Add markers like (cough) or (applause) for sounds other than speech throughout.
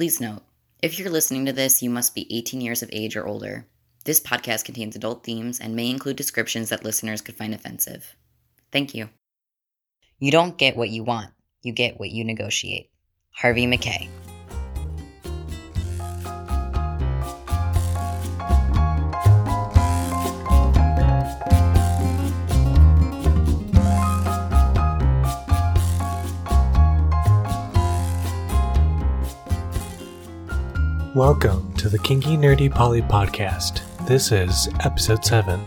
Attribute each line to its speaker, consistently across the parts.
Speaker 1: Please note, if you're listening to this, you must be 18 years of age or older. This podcast contains adult themes and may include descriptions that listeners could find offensive. Thank you. You don't get what you want, you get what you negotiate. Harvey Mackay.
Speaker 2: Welcome to the Kinky Nerdy Poly Podcast. This is episode 7.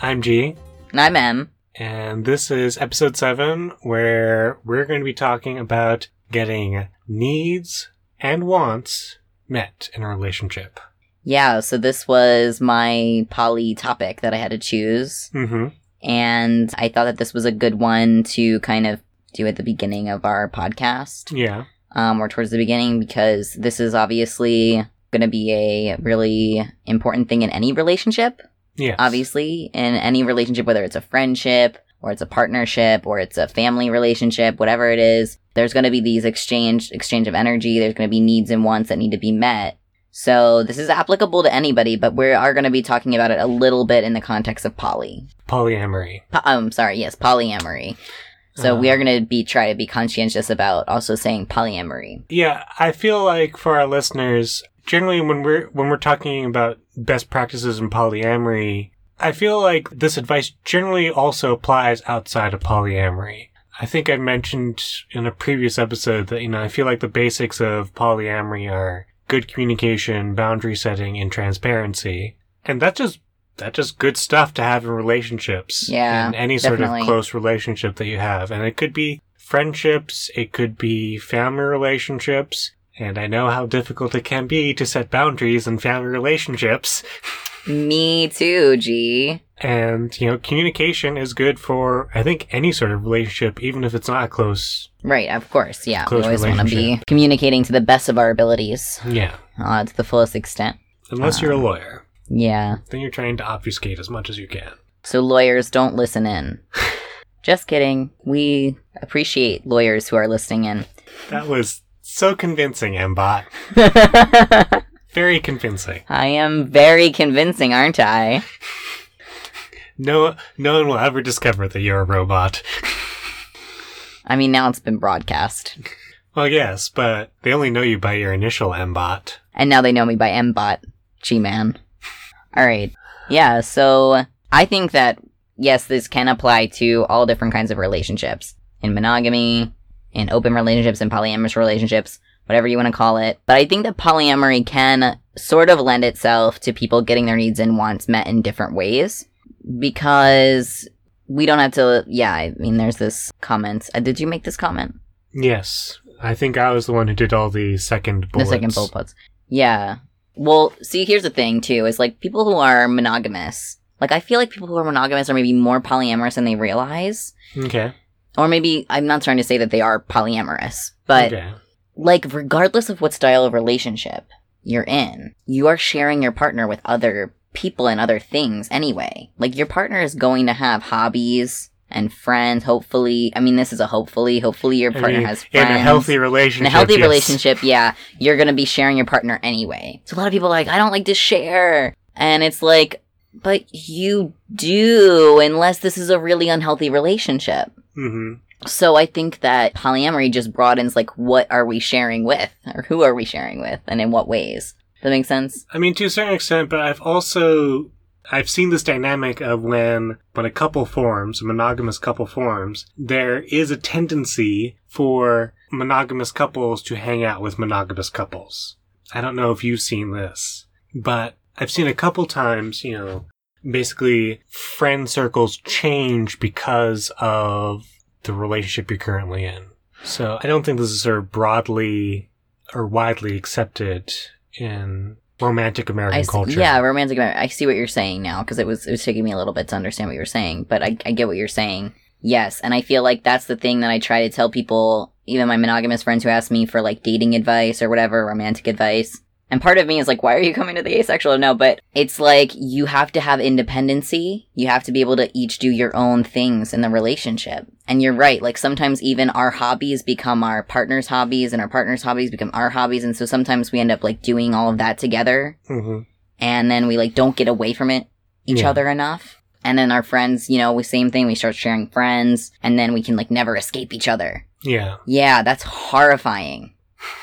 Speaker 2: I'm G,
Speaker 1: And I'm M.
Speaker 2: and this is episode 7 where we're going to be talking about getting needs and wants met in a relationship.
Speaker 1: Yeah, so this was my poly topic that I had to choose.
Speaker 2: Mm-hmm.
Speaker 1: And I thought that this was a good one to kind of do at the beginning of our podcast.
Speaker 2: Yeah.
Speaker 1: Um, or towards the beginning because this is obviously going to be a really important thing in any relationship.
Speaker 2: Yeah.
Speaker 1: Obviously, in any relationship, whether it's a friendship or it's a partnership or it's a family relationship, whatever it is, there's going to be these exchange exchange of energy. There's going to be needs and wants that need to be met. So this is applicable to anybody, but we are going to be talking about it a little bit in the context of poly.
Speaker 2: Polyamory.
Speaker 1: Po- um, sorry, yes, polyamory. So
Speaker 2: Uh,
Speaker 1: we are going to be try to be conscientious about also saying polyamory.
Speaker 2: Yeah, I feel like for our listeners, generally when we're when we're talking about best practices in polyamory, I feel like this advice generally also applies outside of polyamory. I think I mentioned in a previous episode that you know I feel like the basics of polyamory are good communication, boundary setting, and transparency, and that's just that's just good stuff to have in relationships.
Speaker 1: Yeah,
Speaker 2: in any sort
Speaker 1: definitely.
Speaker 2: of close relationship that you have, and it could be friendships, it could be family relationships, and I know how difficult it can be to set boundaries in family relationships. (laughs)
Speaker 1: Me too, G.
Speaker 2: And, you know, communication is good for, I think, any sort of relationship, even if it's not close.
Speaker 1: Right, of course. Yeah,
Speaker 2: Close
Speaker 1: we always want to be communicating to the best of our abilities
Speaker 2: Yeah.
Speaker 1: uh, to the fullest extent.
Speaker 2: Unless you're a
Speaker 1: Um,
Speaker 2: lawyer.
Speaker 1: Yeah.
Speaker 2: Then you're trying to obfuscate as much as you can.
Speaker 1: So lawyers don't listen in. (laughs) Just kidding. We appreciate lawyers who are listening in.
Speaker 2: That was so convincing, Mbot. (laughs) Very convincing.
Speaker 1: I am very convincing, aren't I?
Speaker 2: No, no one will ever discover that you're a robot. (laughs)
Speaker 1: I mean, now it's been broadcast.
Speaker 2: Well, yes, but they only know you by your initial Mbot.
Speaker 1: And now they know me by Mbot. G-Man. Alright. Yeah, so I think that, yes, this can apply to all different kinds of relationships. In monogamy, in open relationships, in polyamorous relationships, whatever you want to call it. But I think that polyamory can sort of lend itself to people getting their needs and wants met in different ways. Because we don't have to, yeah, I mean, there's this comment. Uh, did you make this comment?
Speaker 2: Yes, I think I was the one who did all the second bullets.
Speaker 1: The second bullet points. Yeah. Well, see, here's the thing too: is like people who are monogamous. Like I feel like people who are monogamous are maybe more polyamorous than they realize,
Speaker 2: Okay.
Speaker 1: or maybe I'm not trying to say that they are polyamorous, but
Speaker 2: okay.
Speaker 1: like regardless of what style of relationship you're in, you are sharing your partner with other people and other things anyway. Like your partner is going to have hobbies and friends. Hopefully, I mean, this is a hopefully. Hopefully, your
Speaker 2: I
Speaker 1: partner
Speaker 2: mean,
Speaker 1: has friends
Speaker 2: in a healthy relationship.
Speaker 1: in a healthy
Speaker 2: yes.
Speaker 1: relationship, yeah, you're gonna be sharing your partner anyway. So a lot of people are like, I don't like to share. And it's like, but you do, unless this is a really unhealthy relationship.
Speaker 2: hmm
Speaker 1: So I think that polyamory just broadens like what are we sharing with? Or who are we sharing with? And in what ways? Does that make sense?
Speaker 2: I mean, to a certain extent, but I've also I've seen this dynamic of when when a couple forms, a monogamous couple forms, there is a tendency for monogamous couples to hang out with monogamous couples. I don't know if you've seen this, but I've seen a couple times, you know, basically friend circles change because of the relationship you're currently in. So I don't think this is sort of broadly or widely accepted in romantic American
Speaker 1: I see,
Speaker 2: culture.
Speaker 1: yeah, romantic. Amer- I see what you're saying now because it was it was taking me a little bit to understand what you were saying, but I, I get what you're saying. Yes, and I feel like that's the thing that I try to tell people, even my monogamous friends who ask me for like dating advice or whatever, romantic advice. And part of me is like, why are you coming to the asexual? No, but it's like you have to have independency. You have to be able to each do your own things in the relationship. And you're right. Like sometimes even our hobbies become our partner's hobbies and our partner's hobbies become our hobbies. And so sometimes we end up like doing all of that together.
Speaker 2: hmm
Speaker 1: And then we like don't get away from it each
Speaker 2: Yeah.
Speaker 1: other enough. And then our friends, you know, we same thing. We start sharing friends and then we can like never escape each other.
Speaker 2: Yeah.
Speaker 1: Yeah, that's horrifying.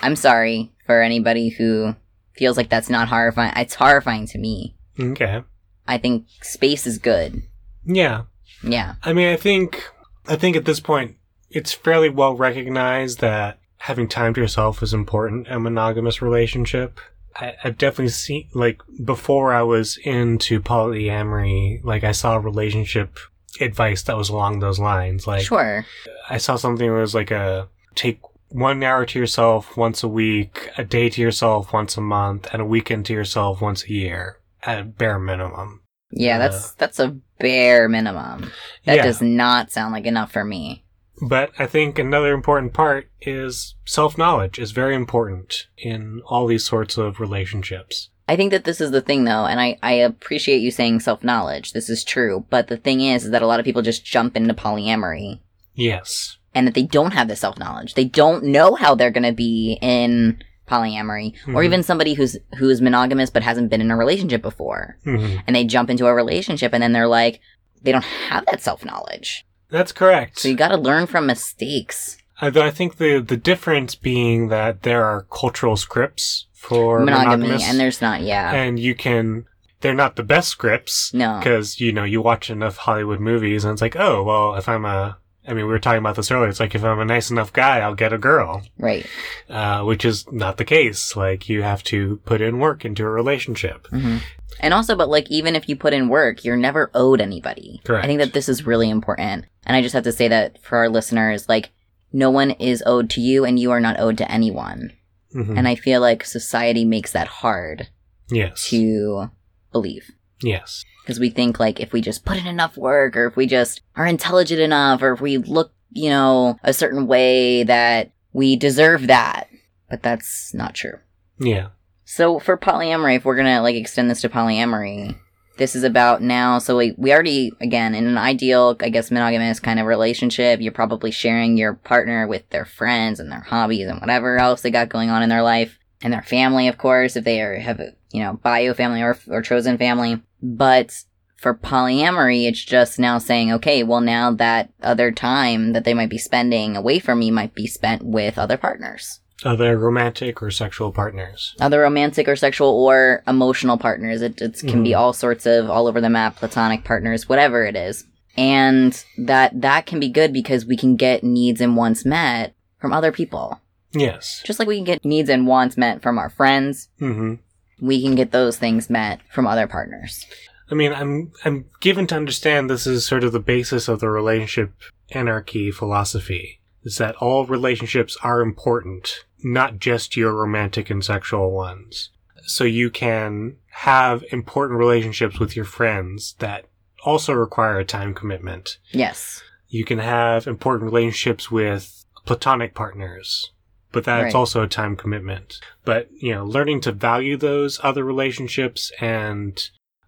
Speaker 1: I'm sorry for anybody who feels like that's not horrifying. It's horrifying to me.
Speaker 2: Okay.
Speaker 1: I think space is good.
Speaker 2: Yeah.
Speaker 1: Yeah.
Speaker 2: I mean, I think, I think at this point, it's fairly well recognized that having time to yourself is important in a monogamous relationship. I, I've definitely seen, like, before I was into polyamory, like, I saw relationship advice that was along those lines. Like,
Speaker 1: sure.
Speaker 2: I saw something that was like a take one hour to yourself once a week, a day to yourself once a month, and a weekend to yourself once a year at bare minimum.
Speaker 1: Yeah,
Speaker 2: Uh,
Speaker 1: that's that's a bare minimum. That
Speaker 2: Yeah.
Speaker 1: does not sound like enough for me.
Speaker 2: But I think another important part is self knowledge is very important in all these sorts of relationships.
Speaker 1: I think that this is the thing though, and I, I appreciate you saying self knowledge. This is true. But the thing is, is that a lot of people just jump into polyamory
Speaker 2: Yes.
Speaker 1: And that they don't have the self knowledge. They don't know how they're going to be in polyamory, or
Speaker 2: Mhm.
Speaker 1: even somebody who's who's monogamous but hasn't been in a relationship before,
Speaker 2: hmm
Speaker 1: and they jump into a relationship and then they're like, they don't have that self knowledge.
Speaker 2: That's correct.
Speaker 1: So you got to learn from mistakes.
Speaker 2: Although I think the the difference being that there are cultural scripts for
Speaker 1: Monogamy,
Speaker 2: monogamous,
Speaker 1: and there's not. Yeah,
Speaker 2: and you can. They're not the best scripts.
Speaker 1: no,
Speaker 2: because you know you watch enough Hollywood movies and it's like, oh well, if I'm a, I mean, we were talking about this earlier. It's like if I'm a nice enough guy, I'll get a girl,
Speaker 1: right.
Speaker 2: uh, which is not the case. Like you have to put in work into a relationship.
Speaker 1: hmm And also, but like, even if you put in work, you're never owed anybody.
Speaker 2: Correct.
Speaker 1: I think that this is really important. And I just have to say that for our listeners, like, no one is owed to you and you are not owed to anyone.
Speaker 2: Mhm.
Speaker 1: And I feel like society makes that hard
Speaker 2: yes,
Speaker 1: to believe.
Speaker 2: yes,
Speaker 1: Because we think like if we just put in enough work or if we just are intelligent enough or if we look, you know, a certain way that we deserve that. But that's not true.
Speaker 2: yeah,
Speaker 1: So for polyamory, if we're gonna like extend this to polyamory, this is about now. So we, we already, again, in an ideal, I guess, monogamous kind of relationship, you're probably sharing your partner with their friends and their hobbies and whatever else they got going on in their life and their family, of course, if they are, have a, you know, bio family or, or chosen family. But for polyamory, it's just now saying, okay, well, now that other time that they might be spending away from me might be spent with other partners
Speaker 2: other romantic or sexual partners.
Speaker 1: other romantic or sexual or emotional partners. It, it can be
Speaker 2: Mhm.
Speaker 1: all sorts of all over the map, platonic partners, whatever it is. And that that can be good because we can get needs and wants met from other people.
Speaker 2: Yes.
Speaker 1: Just like we can get needs and wants met from our friends,
Speaker 2: hmm
Speaker 1: we can get those things met from other partners.
Speaker 2: I mean, I'm I'm given to understand this is sort of the basis of the relationship anarchy philosophy. Is that all relationships are important, not just your romantic and sexual ones. So you can have important relationships with your friends that also require a time commitment.
Speaker 1: Yes.
Speaker 2: You can have important relationships with platonic partners, but that's
Speaker 1: Right.
Speaker 2: also a time commitment. But, you know, learning to value those other relationships and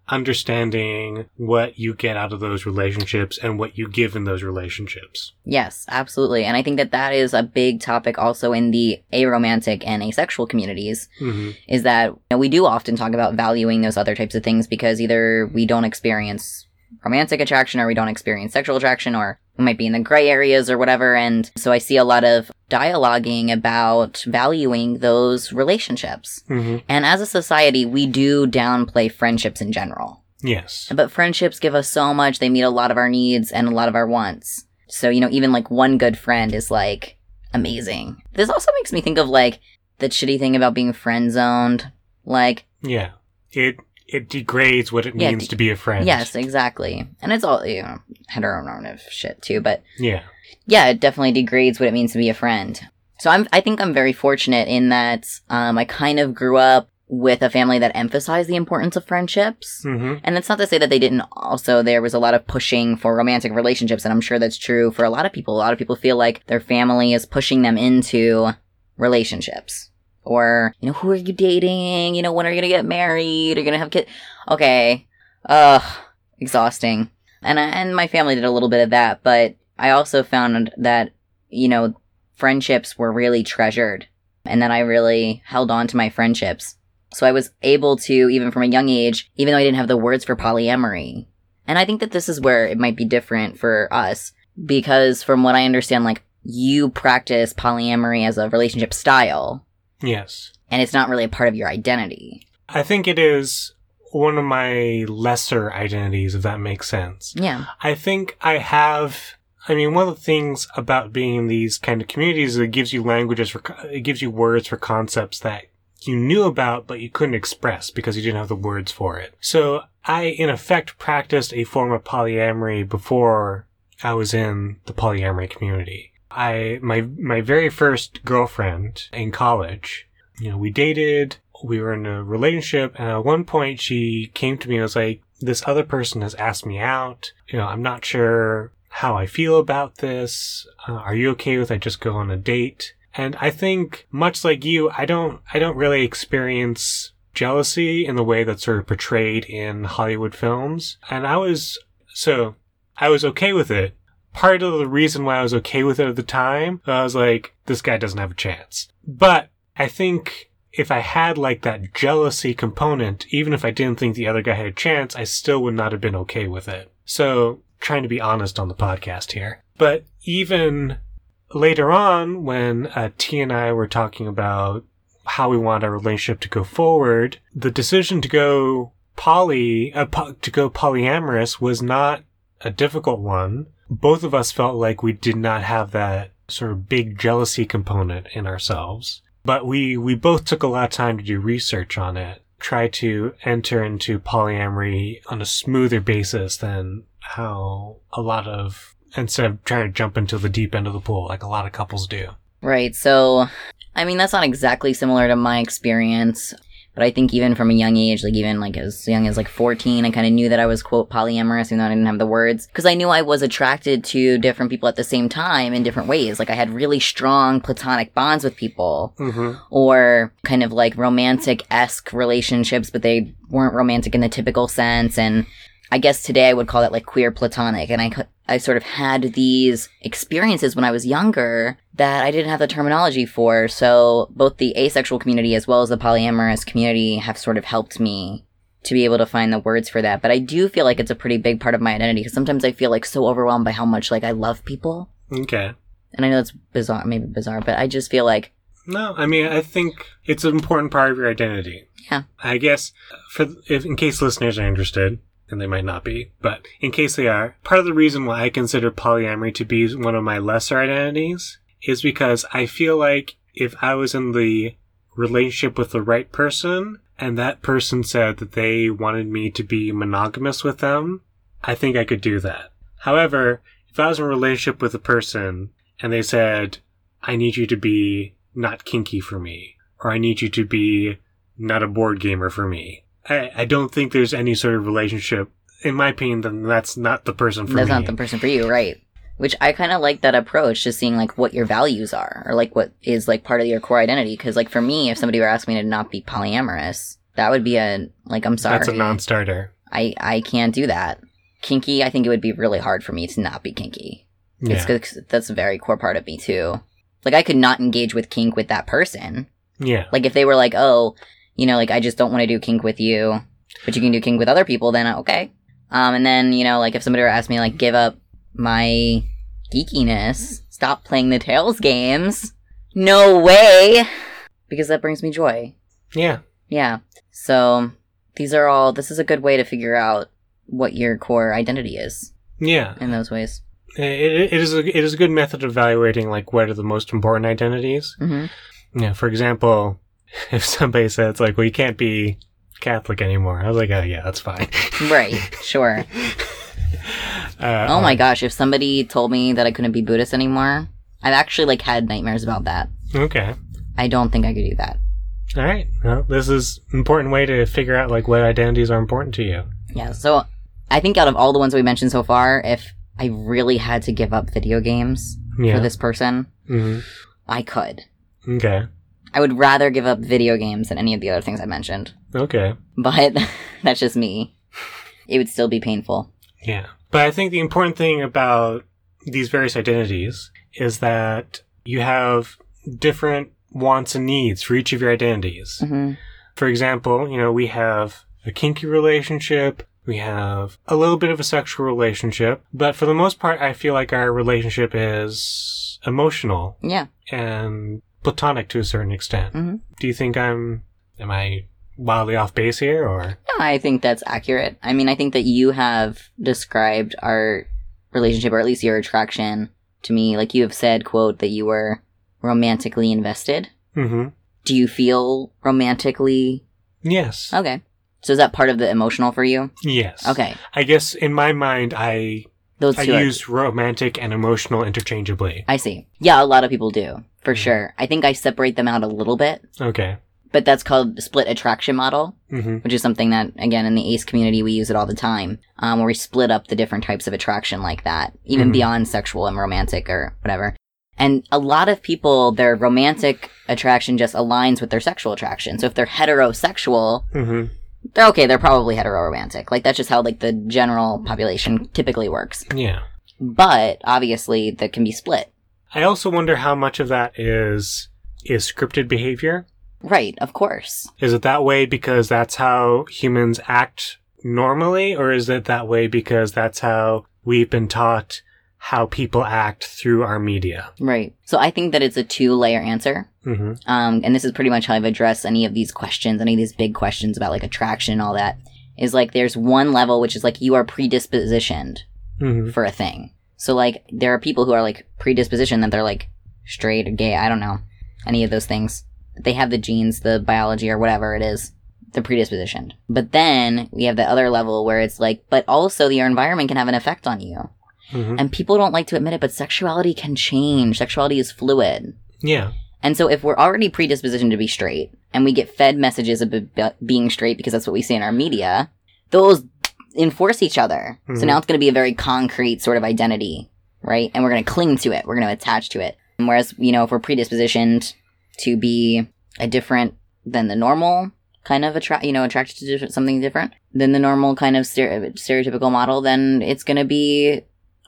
Speaker 2: understanding what you get out of those relationships and what you give in those relationships.
Speaker 1: Yes, absolutely. And I think that that is a big topic also in the aromantic and asexual communities.
Speaker 2: hmm
Speaker 1: is that you know, we do often talk about valuing those other types of things because either we don't experience romantic attraction or we don't experience sexual attraction or might be in the gray areas or whatever. And so I see a lot of dialoguing about valuing those relationships.
Speaker 2: hmm
Speaker 1: And as a society, we do downplay friendships in general.
Speaker 2: Yes.
Speaker 1: But friendships give us so much. They meet a lot of our needs and a lot of our wants. So, you know, even like one good friend is like amazing. This also makes me think of like the shitty thing about being friend zoned. Like,
Speaker 2: Yeah. It it degrades what it
Speaker 1: Yeah,
Speaker 2: means
Speaker 1: de-
Speaker 2: to be a friend.
Speaker 1: yes, exactly. And it's all, you know, heteronormative shit too. But
Speaker 2: Yeah.
Speaker 1: yeah, it definitely degrades what it means to be a friend. So I'm, I think I'm very fortunate in that, um, I kind of grew up with a family that emphasized the importance of friendships.
Speaker 2: hmm
Speaker 1: And that's not to say that they didn't also, there was a lot of pushing for romantic relationships, and I'm sure that's true for a lot of people. A lot of people feel like their family is pushing them into relationships. Or, you know, who are you dating? You know, when are you gonna get married? Are you gonna have kids? Okay. Ugh. Exhausting. And, I, and my family did a little bit of that, but I also found that, you know, friendships were really treasured and that I really held on to my friendships. So I was able to, even from a young age, even though I didn't have the words for polyamory. And I think that this is where it might be different for us because from what I understand, like you practice polyamory as a relationship style
Speaker 2: Yes.
Speaker 1: and it's not really a part of your identity.
Speaker 2: I think it is one of my lesser identities, if that makes sense.
Speaker 1: Yeah.
Speaker 2: I think I have. I mean, one of the things about being in these kind of communities is it gives you languages for, it gives you words for concepts that you knew about, but you couldn't express because you didn't have the words for it. So I, in effect, practiced a form of polyamory before I was in the polyamory community. I, my, my very first girlfriend in college, you know, we dated, we were in a relationship, and at one point she came to me and was like, this other person has asked me out. You know, I'm not sure how I feel about this. Uh, are you okay with I just go on a date? And I think, much like you, I don't, I don't really experience jealousy in the way that's sort of portrayed in Hollywood films. And I was, so, I was okay with it. Part of the reason why I was okay with it at the time, I was like, this guy doesn't have a chance. But I think if I had like that jealousy component, even if I didn't think the other guy had a chance, I still would not have been okay with it. So, trying to be honest on the podcast here. But even later on, when uh, T and I were talking about how we want our relationship to go forward, the decision to go poly, uh, po- to go polyamorous was not a difficult one. Both of us felt like we did not have that sort of big jealousy component in ourselves. But we, we both took a lot of time to do research on it, try to enter into polyamory on a smoother basis than how a lot of, instead of trying to jump into the deep end of the pool like a lot of couples do.
Speaker 1: Right. So, I mean, that's not exactly similar to my experience, but I think even from a young age, like even like as young as like 14, I kind of knew that I was quote polyamorous, even though I didn't have the words, because I knew I was attracted to different people at the same time in different ways. Like I had really strong platonic bonds with people,
Speaker 2: Mm-hmm.
Speaker 1: or kind of like romantic esque relationships, but they weren't romantic in the typical sense. And I guess today I would call that like queer platonic. And I, I sort of had these experiences when I was younger that I didn't have the terminology for. So both the asexual community as well as the polyamorous community have sort of helped me to be able to find the words for that. But I do feel like it's a pretty big part of my identity because sometimes I feel like so overwhelmed by how much like I love people.
Speaker 2: Okay.
Speaker 1: And I know that's bizarre, maybe bizarre, but I just feel like
Speaker 2: No, I mean, I think it's an important part of your identity.
Speaker 1: Yeah.
Speaker 2: I guess for if in case listeners are interested, and they might not be, but in case they are, part of the reason why I consider polyamory to be one of my lesser identities is because I feel like if I was in the relationship with the right person and that person said that they wanted me to be monogamous with them, I think I could do that. However, if I was in a relationship with a person and they said, I need you to be not kinky for me, or I need you to be not a board gamer for me. I, I don't think there's any sort of relationship, in my opinion, then that's not the person for
Speaker 1: that's
Speaker 2: me.
Speaker 1: not the person for you, right? Which I kind of like that approach to seeing like what your values are or like what is like part of your core identity. Because like for me, if somebody were asking me to not be polyamorous, that would be a like I'm sorry,
Speaker 2: That's a non-starter.
Speaker 1: I I can't do that. Kinky, I think it would be really hard for me to not be kinky.
Speaker 2: Yeah.
Speaker 1: It's that's a very core part of me too. Like I could not engage with kink with that person.
Speaker 2: yeah.
Speaker 1: Like if they were like, oh, you know, like I just don't want to do kink with you, but you can do kink with other people, then okay. Um, and then you know, like if somebody were asked me like give up my geekiness, stop playing the Tails games, no way, because that brings me joy.
Speaker 2: Yeah.
Speaker 1: Yeah. So these are all. This is a good way to figure out what your core identity is
Speaker 2: Yeah.
Speaker 1: in those ways.
Speaker 2: It, it is a, it is a good method of evaluating like what are the most important identities.
Speaker 1: hmm
Speaker 2: Yeah. For example, (laughs) if somebody says like, well, you can't be Catholic anymore, I was like, oh yeah, that's fine.
Speaker 1: Right. Sure. (laughs)
Speaker 2: Uh,
Speaker 1: Oh my gosh, if somebody told me that I couldn't be Buddhist anymore, I've actually like had nightmares about that.
Speaker 2: Okay.
Speaker 1: I don't think I could do that.
Speaker 2: All right. Well, this is an important way to figure out like what identities are important to you.
Speaker 1: Yeah, so I think out of all the ones we mentioned so far, if I really had to give up video games
Speaker 2: Yeah.
Speaker 1: for this person,
Speaker 2: hmm
Speaker 1: I could.
Speaker 2: Okay.
Speaker 1: I would rather give up video games than any of the other things I mentioned.
Speaker 2: Okay.
Speaker 1: But (laughs) that's just me. It would still be painful.
Speaker 2: Yeah. But I think the important thing about these various identities is that you have different wants and needs for each of your identities.
Speaker 1: hmm
Speaker 2: For example, you know, we have a kinky relationship, we have a little bit of a sexual relationship, but for the most part, I feel like our relationship is emotional
Speaker 1: Yeah.
Speaker 2: and platonic to a certain extent.
Speaker 1: hmm
Speaker 2: Do you think I'm, am I wildly off base here or?
Speaker 1: No, I think that's accurate. I mean, I think that you have described our relationship, or at least your attraction to me, like you have said, quote, that you were romantically invested.
Speaker 2: hmm
Speaker 1: Do you feel romantically?
Speaker 2: Yes.
Speaker 1: Okay. So is that part of the emotional for you?
Speaker 2: Yes.
Speaker 1: Okay.
Speaker 2: I guess in my mind, I
Speaker 1: Those
Speaker 2: I
Speaker 1: two are-
Speaker 2: use romantic and emotional interchangeably.
Speaker 1: I see. Yeah, a lot of people do, for
Speaker 2: Mhm.
Speaker 1: sure. I think I separate them out a little bit,
Speaker 2: Okay.
Speaker 1: but that's called split attraction model,
Speaker 2: hmm
Speaker 1: which is something that, again, in the ACE community, we use it all the time, um, where we split up the different types of attraction like that, even
Speaker 2: Mhm.
Speaker 1: beyond sexual and romantic or whatever. And a lot of people, their romantic attraction just aligns with their sexual attraction. So if they're heterosexual,
Speaker 2: hmm
Speaker 1: they're okay, they're probably hetero-romantic. Like, that's just how, like, the general population typically works.
Speaker 2: Yeah.
Speaker 1: But, obviously, that can be split.
Speaker 2: I also wonder how much of that is is scripted behavior.
Speaker 1: Right, of course.
Speaker 2: Is it that way because that's how humans act normally, or is it that way because that's how we've been taught how people act through our media?
Speaker 1: Right. So I think that it's a two layer answer.
Speaker 2: hmm
Speaker 1: Um, and this is pretty much how I've addressed any of these questions, any of these big questions about like attraction and all that. Is like there's one level which is like you are predispositioned
Speaker 2: hmm
Speaker 1: for a thing. So like there are people who are like predispositioned that they're like straight or gay, I don't know, any of those things. They have the genes, the biology or whatever it is, they're predispositioned. But then we have the other level where it's like, but also your environment can have an effect on you.
Speaker 2: Hmm
Speaker 1: And people don't like to admit it, but sexuality can change. Sexuality is fluid.
Speaker 2: Yeah.
Speaker 1: And so if we're already predispositioned to be straight and we get fed messages of be- being straight because that's what we see in our media, those enforce each other. So
Speaker 2: Mhm.
Speaker 1: now it's going to be a very concrete sort of identity, right? And we're going to cling to it. We're going to attach to it. And whereas, you know, if we're predispositioned to be a different than the normal kind of attract, you know, attracted to different, something different than the normal kind of stere- stereotypical model, then it's going to be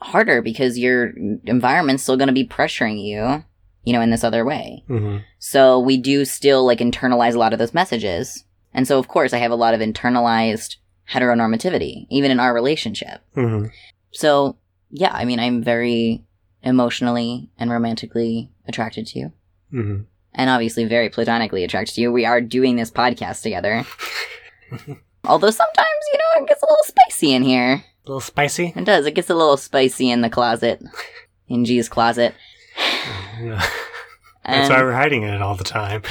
Speaker 1: harder because your environment's still going to be pressuring you, you know, in this other way.
Speaker 2: hmm
Speaker 1: So we do still like internalize a lot of those messages. And so of course I have a lot of internalized heteronormativity, even in our relationship.
Speaker 2: hmm
Speaker 1: So yeah, I mean I'm very emotionally and romantically attracted to you.
Speaker 2: hmm
Speaker 1: And obviously very platonically attracted to you. We are doing this podcast together. (laughs) Although sometimes, you know, it gets a little spicy in here.
Speaker 2: A little spicy.
Speaker 1: It does. It gets a little spicy in the closet. (laughs) In G's closet.
Speaker 2: That's
Speaker 1: And
Speaker 2: why we're hiding in it all the time.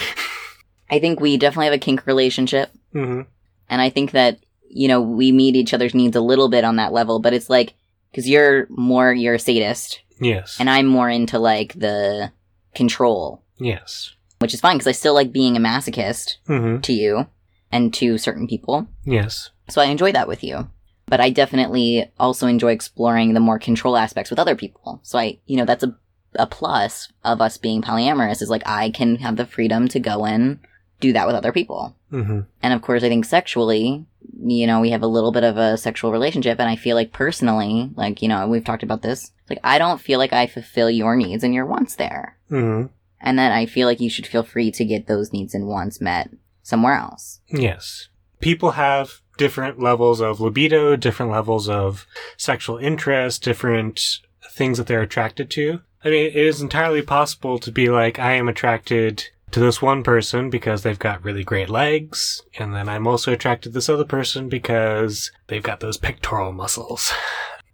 Speaker 1: I think we definitely have a kink relationship.
Speaker 2: hmm
Speaker 1: And I think that, you know, we meet each other's needs a little bit on that level, but it's like, cause you're more, you're a sadist,
Speaker 2: Yes.
Speaker 1: and I'm more into like the control,
Speaker 2: yes.
Speaker 1: which is fine, cause I still like being a masochist
Speaker 2: hmm
Speaker 1: to you and to certain people.
Speaker 2: Yes.
Speaker 1: So I enjoy that with you. But I definitely also enjoy exploring the more control aspects with other people. So I, you know, that's a, a plus of us being polyamorous is like I can have the freedom to go and do that with other people.
Speaker 2: hmm
Speaker 1: And of course, I think sexually, you know, we have a little bit of a sexual relationship. And I feel like personally, like, you know, we've talked about this. Like, I don't feel like I fulfill your needs and your wants there.
Speaker 2: hmm
Speaker 1: And then I feel like you should feel free to get those needs and wants met somewhere else.
Speaker 2: Yes. People have different levels of libido, different levels of sexual interest, different things that they're attracted to. I mean, it is entirely possible to be like, I am attracted to this one person because they've got really great legs, and then I'm also attracted to this other person because they've got those pectoral muscles. (laughs)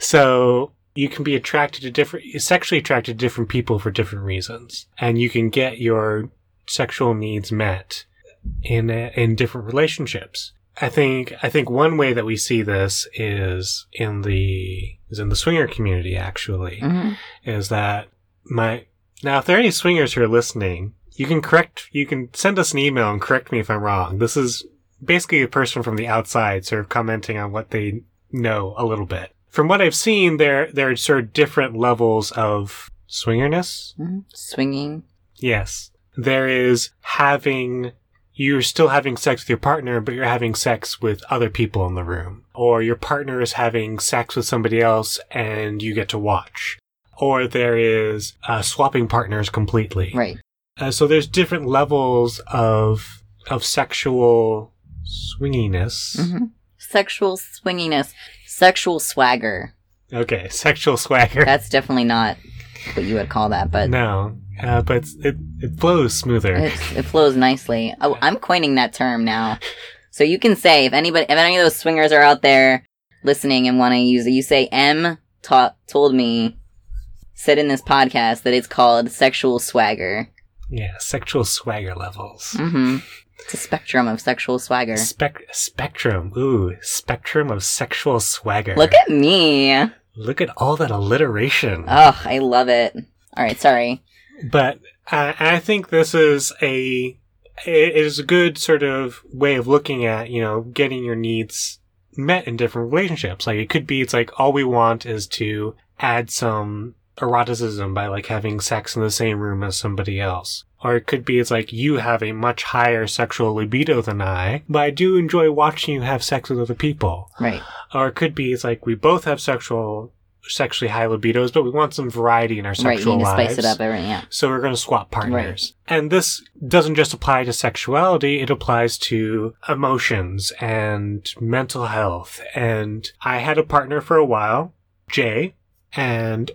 Speaker 2: So, you can be attracted to different, sexually attracted to different people for different reasons. And you can get your sexual needs met in uh, in different relationships. I think I think one way that we see this is in the is in the swinger community actually
Speaker 1: hmm
Speaker 2: is that my now if there are any swingers who are listening, you can correct you can send us an email and correct me if I'm wrong. This is basically a person from the outside sort of commenting on what they know a little bit. From what I've seen, there there are sort of different levels of swingerness.
Speaker 1: hmm Swinging.
Speaker 2: Yes. there is having you're still having sex with your partner, but you're having sex with other people in the room. Or your partner is having sex with somebody else and you get to watch. Or there is uh, swapping partners completely.
Speaker 1: Right.
Speaker 2: Uh, so there's different levels of of sexual swinginess.
Speaker 1: hmm Sexual swinginess, sexual swagger.
Speaker 2: Okay, (laughs) sexual swagger.
Speaker 1: That's definitely not what you would call that, but
Speaker 2: no, uh, but it it flows smoother.
Speaker 1: it's, it flows nicely. Oh, I'm coining that term now. So you can say if anybody, if any of those swingers are out there listening and want to use it, you say M ta- told me, said in this podcast that it's called sexual swagger.
Speaker 2: yeah, sexual swagger levels.
Speaker 1: hmm It's a spectrum of sexual swagger.
Speaker 2: Spec- spectrum. Ooh, spectrum of sexual swagger.
Speaker 1: Look at me.
Speaker 2: Look at all that alliteration.
Speaker 1: Oh, I love it. All right, sorry.
Speaker 2: But uh, I think this is a it is a good sort of way of looking at you know getting your needs met in different relationships. Like it could be it's like all we want is to add some eroticism by like having sex in the same room as somebody else. Or it could be it's like you have a much higher sexual libido than I, but I do enjoy watching you have sex with other people.
Speaker 1: Right.
Speaker 2: Or it could be it's like we both have sexual sexually high libidos, but we want some variety in our sexual
Speaker 1: right. You need to
Speaker 2: lives.
Speaker 1: spice it up. Everything. Yeah.
Speaker 2: So we're going to swap partners. Right. And this doesn't just apply to sexuality, it applies to emotions and mental health. And I had a partner for a while, Jay, and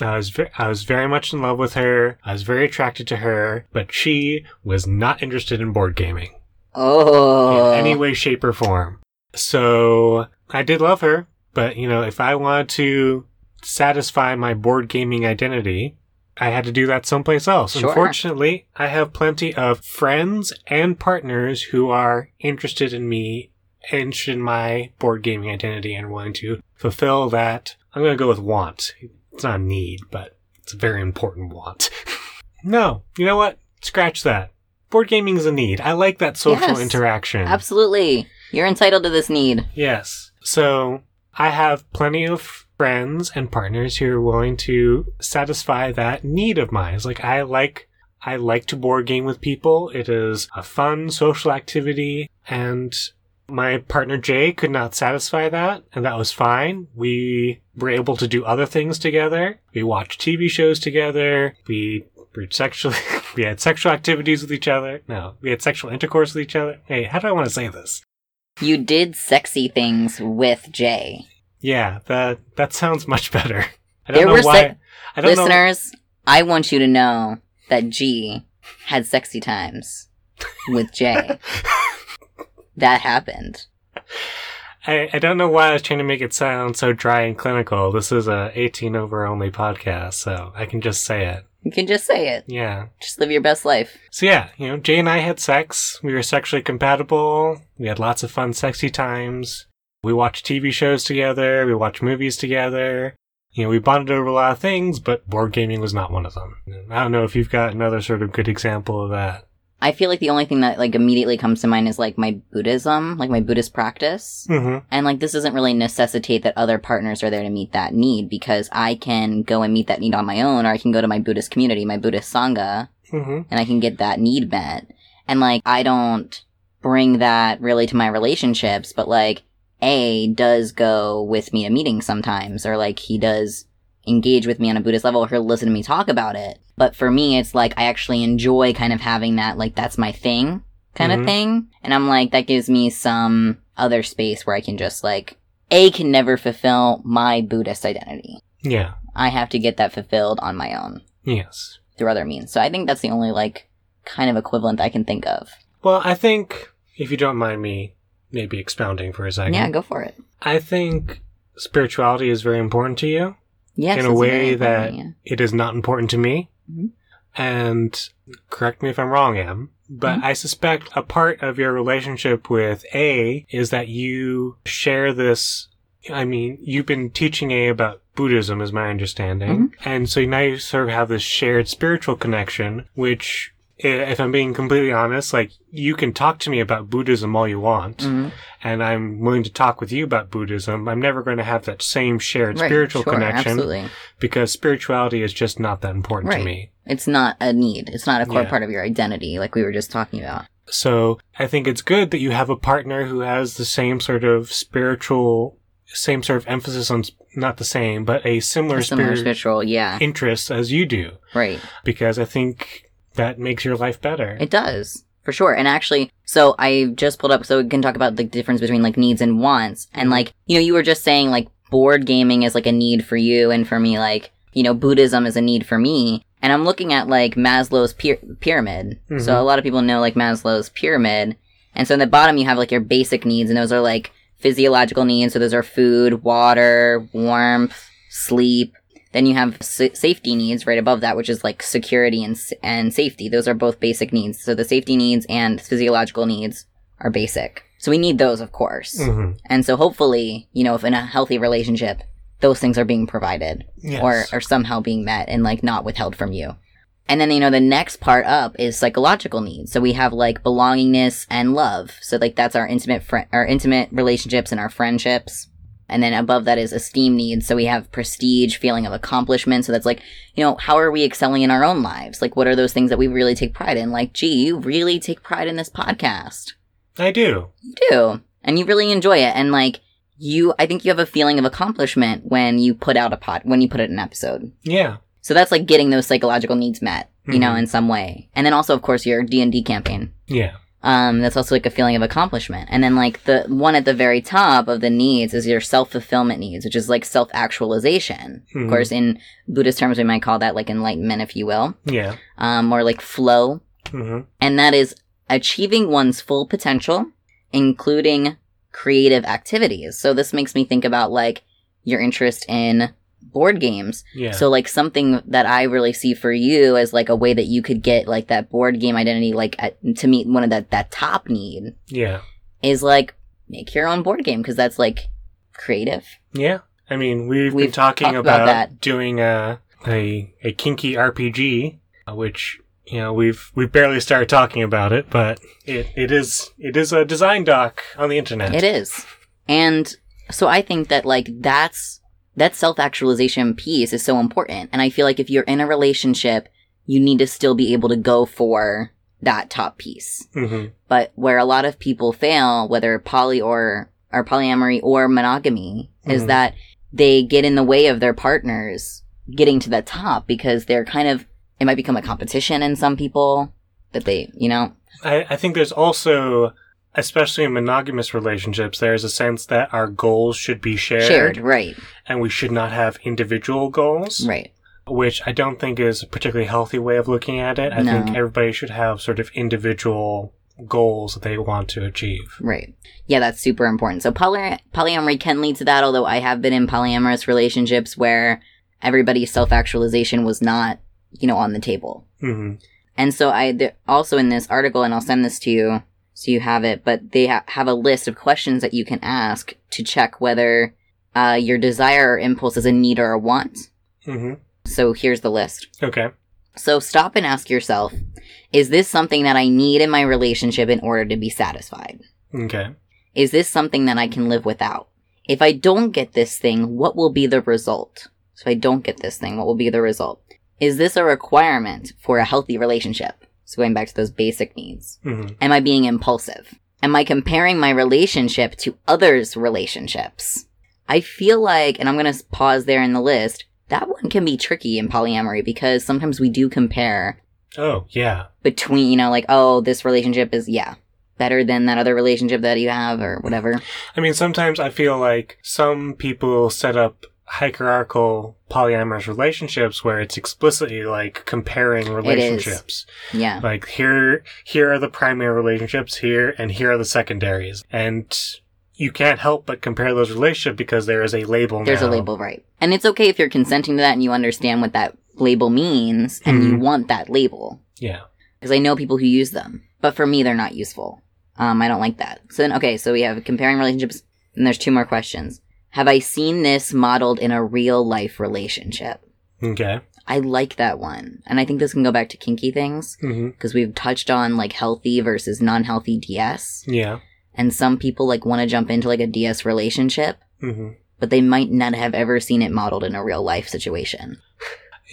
Speaker 2: I was ve- I was very much in love with her. I was very attracted to her, but she was not interested in board gaming
Speaker 1: Oh.
Speaker 2: in any way, shape, or form. So I did love her, but you know, if I wanted to satisfy my board gaming identity, I had to do that someplace else.
Speaker 1: Sure.
Speaker 2: Unfortunately, I have plenty of friends and partners who are interested in me, interested in my board gaming identity, and willing to fulfill that. I'm going to go with want. It's not a need, but it's a very important want. (laughs) no, you know what? Scratch that. Board gaming is a need. I like that social
Speaker 1: Yes.
Speaker 2: interaction.
Speaker 1: Absolutely. You're entitled to this need.
Speaker 2: Yes. So I have plenty of friends and partners who are willing to satisfy that need of mine. It's like I like I like to board game with people. It is a fun social activity and my partner Jay could not satisfy that, and that was fine. We were able to do other things together. We watched TV shows together. We were sexually, (laughs) we had sexual activities with each other. No, we had sexual intercourse with each other. Hey, how do I want to say this?
Speaker 1: You did sexy things with Jay.
Speaker 2: Yeah, that that sounds much (laughs) better. I don't
Speaker 1: There
Speaker 2: know
Speaker 1: were
Speaker 2: why.
Speaker 1: se-
Speaker 2: I don't know.
Speaker 1: Listeners, I want you to know that G had sexy times with J. (laughs) that happened.
Speaker 2: I, I don't know why I was trying to make it sound so dry and clinical. This is a 18 over only podcast, so I can just say it.
Speaker 1: You can just say it.
Speaker 2: Yeah.
Speaker 1: Just live your best life.
Speaker 2: So yeah, you know, Jay and I had sex. We were sexually compatible. We had lots of fun, sexy times. We watched TV shows together. We watched movies together. You know, we bonded over a lot of things, but board gaming was not one of them. I don't know if you've got another sort of good example of that.
Speaker 1: I feel like the only thing that like immediately comes to mind is like my Buddhism, like my Buddhist practice.
Speaker 2: Mm-hmm.
Speaker 1: And like this doesn't really necessitate that other partners are there to meet that need because I can go and meet that need on my own or I can go to my Buddhist community, my Buddhist Sangha,
Speaker 2: Mm-hmm.
Speaker 1: and I can get that need met. And like I don't bring that really to my relationships, but like A does go with me to meetings sometimes or like he does engage with me on a Buddhist level or he'll listen to me talk about it. But for me it's like I actually enjoy kind of having that like that's my thing kind
Speaker 2: Mhm.
Speaker 1: of thing. And I'm like that gives me some other space where I can just like A can never fulfill my Buddhist identity.
Speaker 2: Yeah.
Speaker 1: I have to get that fulfilled on my own
Speaker 2: Yes.
Speaker 1: through other means. So I think that's the only like kind of equivalent I can think of.
Speaker 2: Well, I think, if you don't mind me maybe expounding for a second,
Speaker 1: Yeah, go for it.
Speaker 2: I think spirituality is very important to you
Speaker 1: Yes,
Speaker 2: in a way that it is not important to me.
Speaker 1: Mhm.
Speaker 2: And correct me if I'm wrong, Em, but
Speaker 1: Mhm.
Speaker 2: I suspect a part of your relationship with A is that you share this. I mean, you've been teaching A about Buddhism, is my understanding.
Speaker 1: Mm-hmm.
Speaker 2: And so now you sort of have this shared spiritual connection, which if I'm being completely honest, like you can talk to me about Buddhism all you want,
Speaker 1: Mhm.
Speaker 2: and I'm willing to talk with you about Buddhism. I'm never going to have that same shared
Speaker 1: Right,
Speaker 2: spiritual
Speaker 1: sure,
Speaker 2: connection
Speaker 1: Absolutely.
Speaker 2: because spirituality is just not that important to me.
Speaker 1: It's not a need. It's not a core
Speaker 2: Yeah.
Speaker 1: part of your identity, like we were just talking about.
Speaker 2: So I think it's good that you have a partner who has the same sort of spiritual, same sort of emphasis on, not the same, but a similar,
Speaker 1: A similar
Speaker 2: spirit
Speaker 1: spiritual, yeah.
Speaker 2: interests as you do.
Speaker 1: right.
Speaker 2: Because I think that makes your life better.
Speaker 1: It does. For sure. And actually, so I just pulled up so we can talk about the difference between like needs and wants. And like, you know, you were just saying like board gaming is like a need for you and for me like, you know, Buddhism is a need for me. And I'm looking at like Maslow's pyra- pyramid.
Speaker 2: Mhm.
Speaker 1: So a lot of people know like Maslow's pyramid. And so in the bottom you have like your basic needs and those are like physiological needs. So those are food, water, warmth, sleep. Then you have sa- safety needs right above that, which is like security and s- and safety. Those are both basic needs. So the safety needs and physiological needs are basic. So we need those, of course.
Speaker 2: Mhm.
Speaker 1: And so hopefully, you know, if in a healthy relationship, those things are being provided
Speaker 2: Yes.
Speaker 1: or are somehow being met and like not withheld from you. And then, you know, the next part up is psychological needs. So we have like belongingness and love. So like that's our intimate friend, our intimate relationships and our friendships. And then above that is esteem needs. So we have prestige, feeling of accomplishment. So that's like, you know, how are we excelling in our own lives? Like, what are those things that we really take pride in? Like, gee, you really take pride in this podcast.
Speaker 2: I do.
Speaker 1: You do. And you really enjoy it. And like, you, I think you have a feeling of accomplishment when you put out a pod, when you put it an episode.
Speaker 2: Yeah.
Speaker 1: So that's like getting those psychological needs met, you know,
Speaker 2: Mhm.
Speaker 1: in some way. And then also, of course, your D and D campaign.
Speaker 2: Yeah.
Speaker 1: Um, that's also like a feeling of accomplishment. And then like the one at the very top of the needs is your self fulfillment needs, which is like self actualization.
Speaker 2: Mhm.
Speaker 1: Of course, in Buddhist terms, we might call that like enlightenment, if you will,
Speaker 2: Yeah.
Speaker 1: um, or like flow.
Speaker 2: hmm
Speaker 1: And that is achieving one's full potential, including creative activities. So this makes me think about like your interest in board games.
Speaker 2: Yeah.
Speaker 1: So like something that I really see for you as like a way that you could get like that board game identity, like at, to meet one of that, that top need
Speaker 2: yeah.
Speaker 1: is like make your own board game because that's like creative.
Speaker 2: Yeah. I mean, we've, been
Speaker 1: We've
Speaker 2: talking
Speaker 1: about
Speaker 2: about,
Speaker 1: that.
Speaker 2: doing a, a a kinky RPG, uh, which you know we've we've barely started talking about it, but it, it is it is a design doc on the internet.
Speaker 1: It is. And so I think that like that's that self-actualization piece is so important. And I feel like if you're in a relationship, you need to still be able to go for that top piece.
Speaker 2: hmm
Speaker 1: But where a lot of people fail, whether poly or or polyamory or monogamy, is
Speaker 2: Mhm.
Speaker 1: that they get in the way of their partners getting to the top because they're kind of it might become a competition in some people that they, you know,
Speaker 2: I, I think there's also, especially in monogamous relationships, there's a sense that our goals should be shared,
Speaker 1: shared, right,
Speaker 2: and we should not have individual goals,
Speaker 1: right.
Speaker 2: which I don't think is a particularly healthy way of looking at it. I
Speaker 1: No.
Speaker 2: think everybody should have sort of individual goals that they want to achieve.
Speaker 1: Right. Yeah, that's super important. So poly- polyamory can lead to that, although I have been in polyamorous relationships where everybody's self-actualization was not, you know, on the table.
Speaker 2: hmm
Speaker 1: And so I th- also in this article, and I'll send this to you so you have it, but they ha- have a list of questions that you can ask to check whether uh, your desire or impulse is a need or a want.
Speaker 2: Mm-hmm.
Speaker 1: So here's the list.
Speaker 2: Okay.
Speaker 1: So stop and ask yourself, is this something that I need in my relationship in order to be satisfied?
Speaker 2: Okay.
Speaker 1: Is this something that I can live without? If I don't get this thing, what will be the result? So I don't get this thing, what will be the result? Is this a requirement for a healthy relationship? So going back to those basic needs.
Speaker 2: hmm
Speaker 1: Am I being impulsive? Am I comparing my relationship to others' relationships? I feel like, and I'm going to pause there in the list, that one can be tricky in polyamory because sometimes we do compare
Speaker 2: Oh, yeah.
Speaker 1: between, you know, like, oh, this relationship is, yeah, better than that other relationship that you have or whatever.
Speaker 2: I mean, sometimes I feel like some people set up hierarchical polyamorous relationships where it's explicitly like comparing relationships.
Speaker 1: Yeah.
Speaker 2: Like here, here are the primary relationships here, and here are the secondaries, and you can't help but compare those relationships because there is a label.
Speaker 1: There's a label, right. And it's okay if you're consenting to that and you understand what that label means and you
Speaker 2: Mhm.
Speaker 1: want that label.
Speaker 2: Yeah.
Speaker 1: Because I know people who use them. But for me, they're not useful. Um, I don't like that. So then, okay, so we have comparing relationships, and there's two more questions. Have I seen this modeled in a real life relationship?
Speaker 2: Okay.
Speaker 1: I like that one. And I think this can go back to kinky things because we've touched on like healthy versus non-healthy DS.
Speaker 2: Yeah.
Speaker 1: And some people like want to jump into like a DS relationship,
Speaker 2: hmm
Speaker 1: but they might not have ever seen it modeled in a real life situation.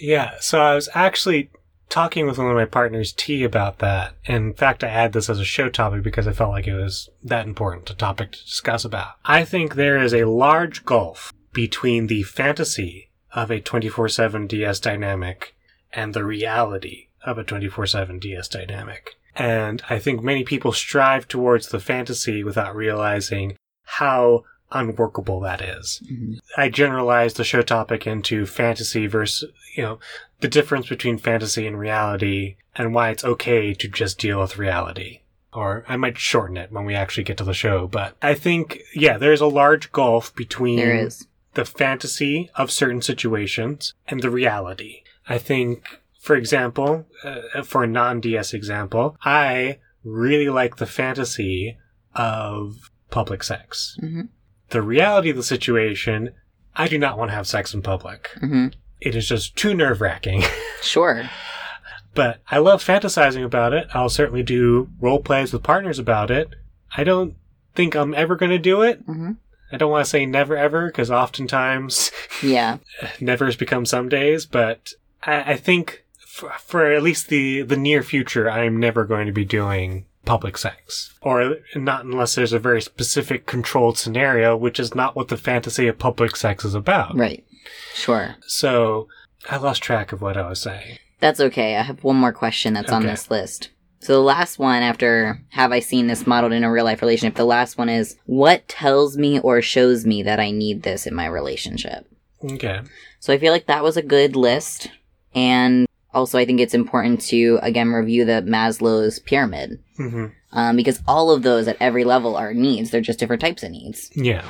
Speaker 2: Yeah. So I was actually talking with one of my partners, T, about that. In fact, I had this as a show topic because I felt like it was that important a topic to discuss about. I think there is a large gulf between the fantasy of a 24-7 DS dynamic and the reality of a 24-7 DS dynamic. And I think many people strive towards the fantasy without realizing how unworkable that is.
Speaker 1: Mhm.
Speaker 2: I generalized the show topic into fantasy versus, you know, the difference between fantasy and reality and why it's okay to just deal with reality. Or I might shorten it when we actually get to the show, but I think, yeah, there's a large gulf between
Speaker 1: There is.
Speaker 2: the fantasy of certain situations and the reality. I think, for example, uh, for a non DS example, I really like the fantasy of public sex.
Speaker 1: hmm
Speaker 2: The reality of the situation, I do not want to have sex in public.
Speaker 1: hmm
Speaker 2: It is just too nerve wracking. (laughs)
Speaker 1: Sure.
Speaker 2: but I love fantasizing about it. I'll certainly do role plays with partners about it. I don't think I'm ever going to do it.
Speaker 1: hmm
Speaker 2: I don't want to say never ever because oftentimes (laughs)
Speaker 1: Yeah.
Speaker 2: never has become some days, but I, I think for, for at least the, the near future, I'm never going to be doing public sex. Or not unless there's a very specific controlled scenario, which is not what the fantasy of public sex is about.
Speaker 1: Right. Sure.
Speaker 2: So I lost track of what I was saying.
Speaker 1: That's okay. I have one more question that's on this list. So the last one after have I seen this modeled in a real life relationship? The last one is what tells me or shows me that I need this in my relationship.
Speaker 2: Okay.
Speaker 1: So I feel like that was a good list. And also I think it's important to again review the Maslow's pyramid.
Speaker 2: hmm
Speaker 1: Um, because all of those at every level are needs. They're just different types of needs.
Speaker 2: Yeah.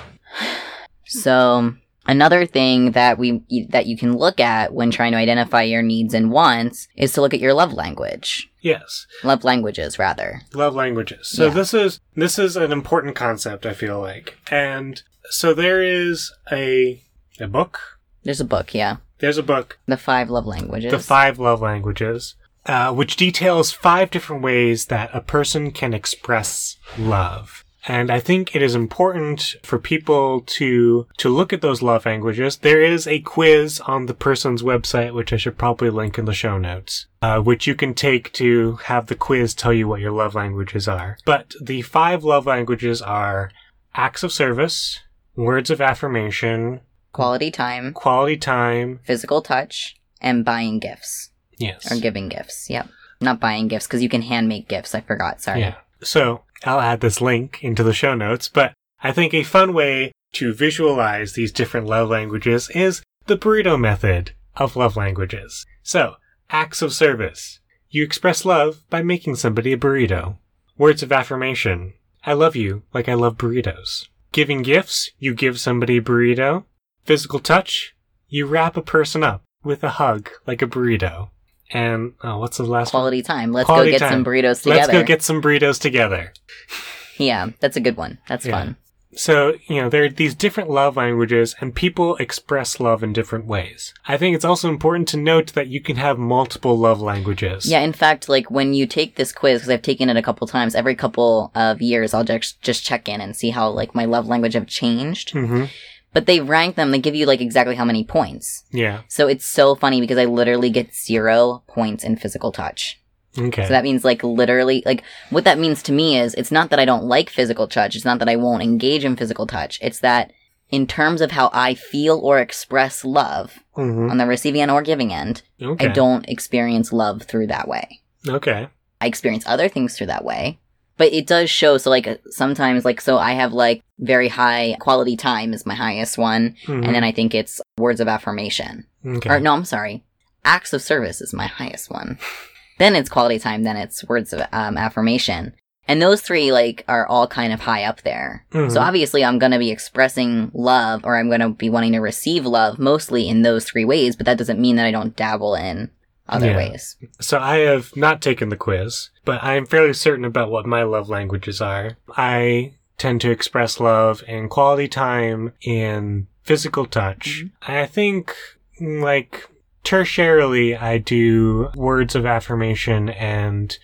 Speaker 1: So another thing that we that you can look at when trying to identify your needs and wants is to look at your love language.
Speaker 2: Yes.
Speaker 1: Love languages rather.
Speaker 2: Love languages. So
Speaker 1: Yeah.
Speaker 2: this is this is an important concept, I feel like. And so there is a a book.
Speaker 1: There's a book, yeah.
Speaker 2: There's a book
Speaker 1: The five love languages.
Speaker 2: The Five Love Languages, uh, which details five different ways that a person can express love. And I think it is important for people to to look at those love languages. There is a quiz on the person's website, which I should probably link in the show notes, uh, which you can take to have the quiz tell you what your love languages are. But the five love languages are acts of service, words of affirmation,
Speaker 1: Quality time,
Speaker 2: quality time.
Speaker 1: physical touch, and buying gifts.
Speaker 2: Yes.
Speaker 1: Or giving gifts. Yep. Not buying gifts, because you can hand make gifts. I forgot. Sorry.
Speaker 2: Yeah. So I'll add this link into the show notes, but I think a fun way to visualize these different love languages is the burrito method of love languages. So, acts of service. You express love by making somebody a burrito. Words of affirmation. I love you like I love burritos. Giving gifts. You give somebody a burrito. Physical touch. You wrap a person up with a hug like a burrito. And, oh, what's the last one?
Speaker 1: Quality time. Let's
Speaker 2: Quality
Speaker 1: go get
Speaker 2: time.
Speaker 1: some burritos together.
Speaker 2: Let's go get some burritos together.
Speaker 1: Yeah, that's a good one. That's
Speaker 2: Yeah.
Speaker 1: fun.
Speaker 2: So, you know, there are these different love languages and people express love in different ways. I think it's also important to note that you can have multiple love languages.
Speaker 1: Yeah, in fact, like when you take this quiz, because I've taken it a couple times, every couple of years, I'll just just check in and see how like my love language have changed.
Speaker 2: hmm
Speaker 1: But they rank them; they give you like exactly how many points.
Speaker 2: Yeah.
Speaker 1: So it's so funny because I literally get zero points in physical touch.
Speaker 2: Okay.
Speaker 1: So that means like literally, like what that means to me is it's not that I don't like physical touch. It's not that I won't engage in physical touch. It's that in terms of how I feel or express love
Speaker 2: hmm
Speaker 1: on the receiving end or giving end,
Speaker 2: Okay.
Speaker 1: I don't experience love through that way.
Speaker 2: Okay.
Speaker 1: I experience other things through that way. But it does show, so like sometimes, like, so I have like very high quality time is my highest one.
Speaker 2: Mhm.
Speaker 1: And then I think it's words of affirmation.
Speaker 2: okay.
Speaker 1: Or no, I'm sorry. Acts of service is my highest one. (laughs) then it's quality time, then it's words of um, affirmation. And those three, like, are all kind of high up there.
Speaker 2: Mhm.
Speaker 1: So obviously I'm gonna be expressing love or I'm gonna be wanting to receive love mostly in those three ways, but that doesn't mean that I don't dabble in other
Speaker 2: Yeah.
Speaker 1: ways.
Speaker 2: So I have not taken the quiz, but I am fairly certain about what my love languages are. I tend to express love in quality time, in physical touch.
Speaker 1: Mm-hmm.
Speaker 2: I think, like, tertiarily, I do words of affirmation and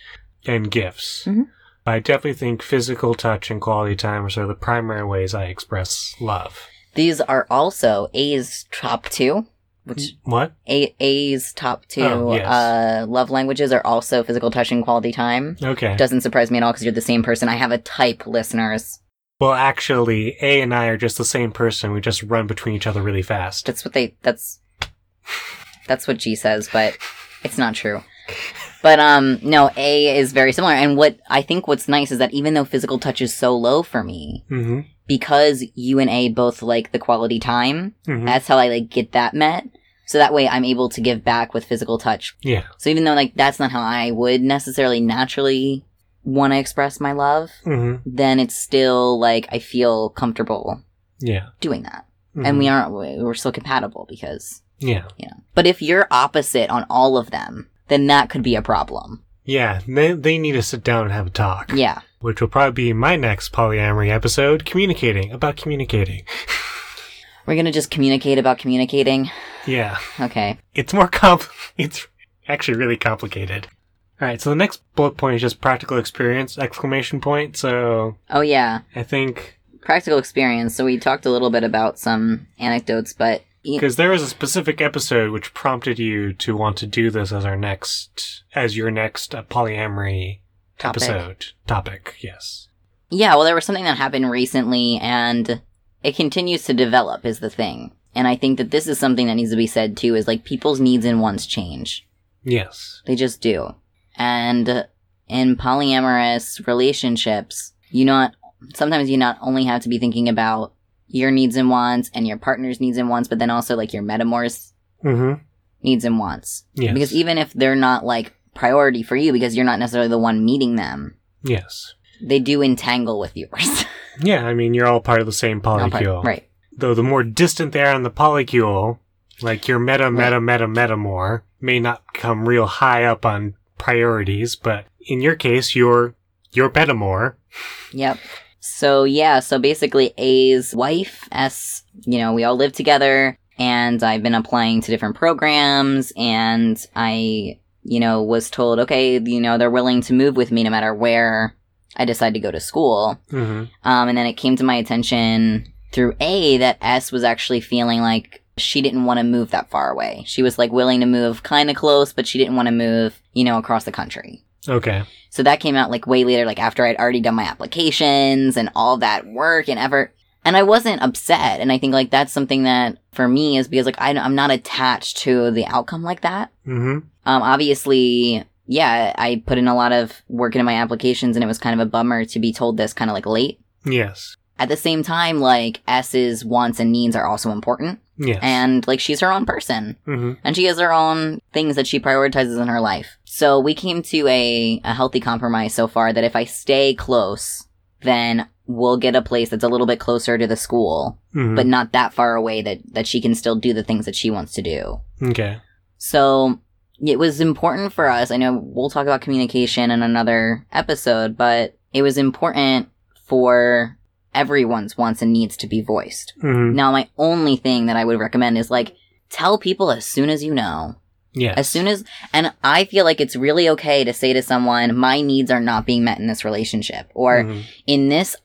Speaker 2: and gifts.
Speaker 1: Mhm.
Speaker 2: I definitely think physical touch and quality time are sort of the primary ways I express love.
Speaker 1: These are also A's top two, which
Speaker 2: What?
Speaker 1: A- A's top two
Speaker 2: Oh, yes.
Speaker 1: uh, love languages are also physical touch and quality time.
Speaker 2: Okay.
Speaker 1: Doesn't surprise me at all because you're the same person. I have a type, listeners.
Speaker 2: Well, actually, A and I are just the same person. We just run between each other really fast.
Speaker 1: That's what they. That's that's what G says, but it's not true. But um, no, A is very similar. And what I think what's nice is that even though physical touch is so low for me,
Speaker 2: hmm
Speaker 1: because you and A both like the quality time,
Speaker 2: hmm
Speaker 1: that's how I like get that met. So that way I'm able to give back with physical touch.
Speaker 2: Yeah.
Speaker 1: So even though like that's not how I would necessarily naturally want to express my love,
Speaker 2: hmm
Speaker 1: then it's still like I feel comfortable
Speaker 2: Yeah.
Speaker 1: doing that.
Speaker 2: Mhm.
Speaker 1: And we aren't we're still compatible because
Speaker 2: Yeah.
Speaker 1: yeah. But if you're opposite on all of them, then that could be a problem.
Speaker 2: Yeah. They, they need to sit down and have a talk.
Speaker 1: Yeah.
Speaker 2: Which will probably be my next polyamory episode communicating about communicating. (laughs)
Speaker 1: We're going to just communicate about communicating.
Speaker 2: Yeah.
Speaker 1: Okay.
Speaker 2: It's more comp. (laughs) it's actually really complicated. Alright, so the next bullet point is just practical experience, exclamation point. So
Speaker 1: Oh yeah.
Speaker 2: I think
Speaker 1: Practical experience. So we talked a little bit about some anecdotes, but
Speaker 2: because there was a specific episode which prompted you to want to do this as our next, as your next uh, polyamory
Speaker 1: Topic.
Speaker 2: episode topic. Yes.
Speaker 1: yeah, well there was something that happened recently and it continues to develop is the thing. And I think that this is something that needs to be said too is like people's needs and wants change.
Speaker 2: Yes.
Speaker 1: They just do. And in polyamorous relationships, you not sometimes you not only have to be thinking about your needs and wants and your partner's needs and wants, but then also like your metamour's
Speaker 2: Mm-hmm.
Speaker 1: needs and wants.
Speaker 2: Yes.
Speaker 1: Because even if they're not like priority for you because you're not necessarily the one meeting them,
Speaker 2: yes.
Speaker 1: They do entangle with yours. (laughs)
Speaker 2: Yeah, I mean you're all part of the same
Speaker 1: Not part-
Speaker 2: polycule.
Speaker 1: right.
Speaker 2: Though the more distant they are on the polycule, like your meta, meta, meta, meta more, may not come real high up on priorities, but in your case, you're, you're beta.
Speaker 1: Yep. So yeah, so basically A's wife, S, you know, we all live together and I've been applying to different programs and I, you know, was told, okay, you know, they're willing to move with me no matter where I decided to go to school.
Speaker 2: Mm-hmm.
Speaker 1: Um, and then it came to my attention through A that S was actually feeling like she didn't want to move that far away. She was like willing to move kind of close, but she didn't want to move, you know, across the country.
Speaker 2: Okay.
Speaker 1: So that came out like way later, like after I'd already done my applications and all that work and effort. And I wasn't upset. And I think like that's something that for me is because like I, I'm not attached to the outcome like that.
Speaker 2: Mm-hmm.
Speaker 1: Um, obviously, yeah, I put in a lot of work into my applications and it was kind of a bummer to be told this kind of like late.
Speaker 2: Yes.
Speaker 1: At the same time, like S's wants and needs are also important.
Speaker 2: Yes.
Speaker 1: And like she's her own person
Speaker 2: mm-hmm.
Speaker 1: and she has her own things that she prioritizes in her life. So we came to a, a healthy compromise so far that if I stay close, then we'll get a place that's a little bit closer to the school,
Speaker 2: Mm-hmm.
Speaker 1: but not that far away that, that she can still do the things that she wants to do.
Speaker 2: okay.
Speaker 1: So it was important for us. I know we'll talk about communication in another episode, but it was important for everyone's wants and needs to be voiced.
Speaker 2: Mm-hmm.
Speaker 1: Now, my only thing that I would recommend is like, tell people as soon as you know.
Speaker 2: Yes.
Speaker 1: As soon as, and I feel like it's really okay to say to someone, my needs are not being met in this relationship, or
Speaker 2: Mhm.
Speaker 1: in this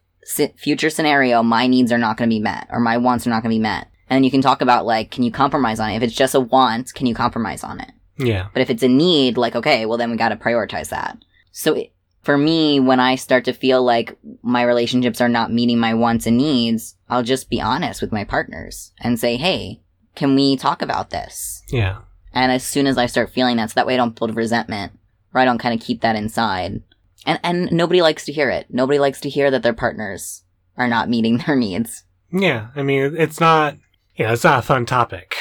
Speaker 1: future scenario, my needs are not going to be met, or my wants are not going to be met. And then you can talk about like, can you compromise on it? If it's just a want, can you compromise on it?
Speaker 2: Yeah.
Speaker 1: But if it's a need, like, okay, well then we gotta prioritize that. So it, for me, when I start to feel like my relationships are not meeting my wants and needs, I'll just be honest with my partners and say, hey, can we talk about this?
Speaker 2: Yeah.
Speaker 1: And as soon as I start feeling that, so that way I don't build resentment, or I don't kind of keep that inside. And, and nobody likes to hear it. Nobody likes to hear that their partners are not meeting (laughs) their needs.
Speaker 2: Yeah. I mean, it's not, yeah, it's not a fun topic.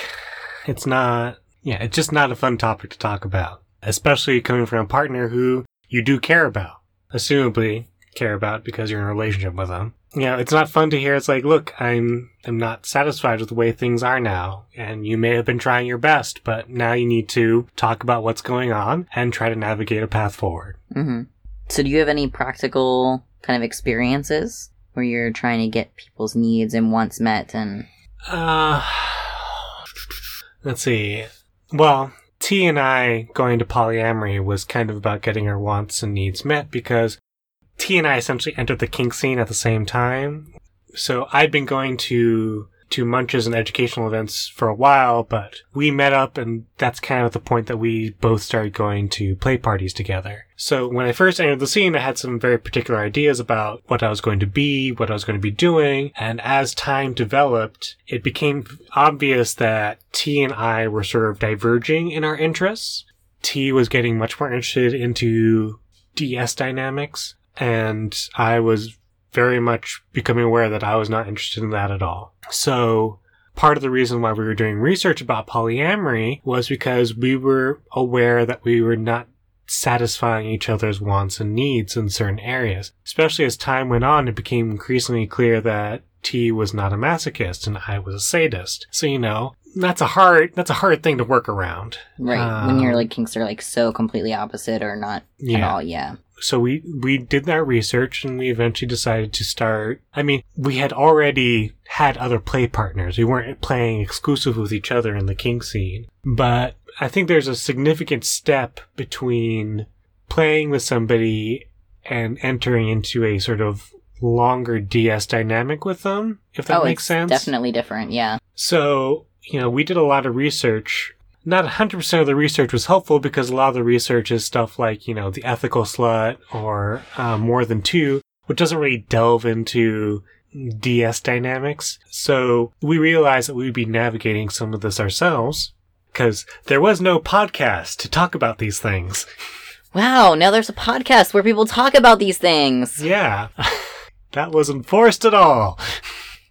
Speaker 2: It's not, yeah, it's just not a fun topic to talk about, especially coming from a partner who you do care about, assumably care about because you're in a relationship with them. You know, it's not fun to hear. It's like, look, I'm, I'm not satisfied with the way things are now, and you may have been trying your best, but now you need to talk about what's going on and try to navigate a path forward.
Speaker 1: hmm So do you have any practical kind of experiences where you're trying to get people's needs and wants met and
Speaker 2: Uh, let's see. Well, T and I going to polyamory was kind of about getting our wants and needs met because T and I essentially entered the kink scene at the same time. So I'd been going to to munches and educational events for a while, but we met up and that's kind of the point that we both started going to play parties together. So when I first entered the scene, I had some very particular ideas about what I was going to be, what I was going to be doing, and as time developed, it became obvious that T and I were sort of diverging in our interests. T was getting much more interested into DS dynamics, and I was very much becoming aware that I was not interested in that at all. So part of the reason why we were doing research about polyamory was because we were aware that we were not satisfying each other's wants and needs in certain areas. Especially as time went on, it became increasingly clear that T was not a masochist and I was a sadist. So, you know, that's a hard, that's a hard thing to work around.
Speaker 1: Right. when your
Speaker 2: Um,
Speaker 1: like kinks are like so completely opposite or not at
Speaker 2: Yeah.
Speaker 1: all. Yeah.
Speaker 2: So we we did that research and we eventually decided to start i mean we had already had other play partners we weren't playing exclusive with each other in the kink scene but i think there's a significant step between playing with somebody and entering into a sort of longer ds dynamic with them if that
Speaker 1: oh,
Speaker 2: makes sense
Speaker 1: definitely different. Yeah.
Speaker 2: so, you know, we did a lot of research. Not 100% of the research was helpful because a lot of the research is stuff like, you know, the ethical slut or uh, more than two, which doesn't really delve into DS dynamics. So we realized that we'd be navigating some of this ourselves because there was no podcast to talk about these things.
Speaker 1: Wow. Now there's a podcast where people talk about these things.
Speaker 2: Yeah, (laughs) that wasn't forced at all.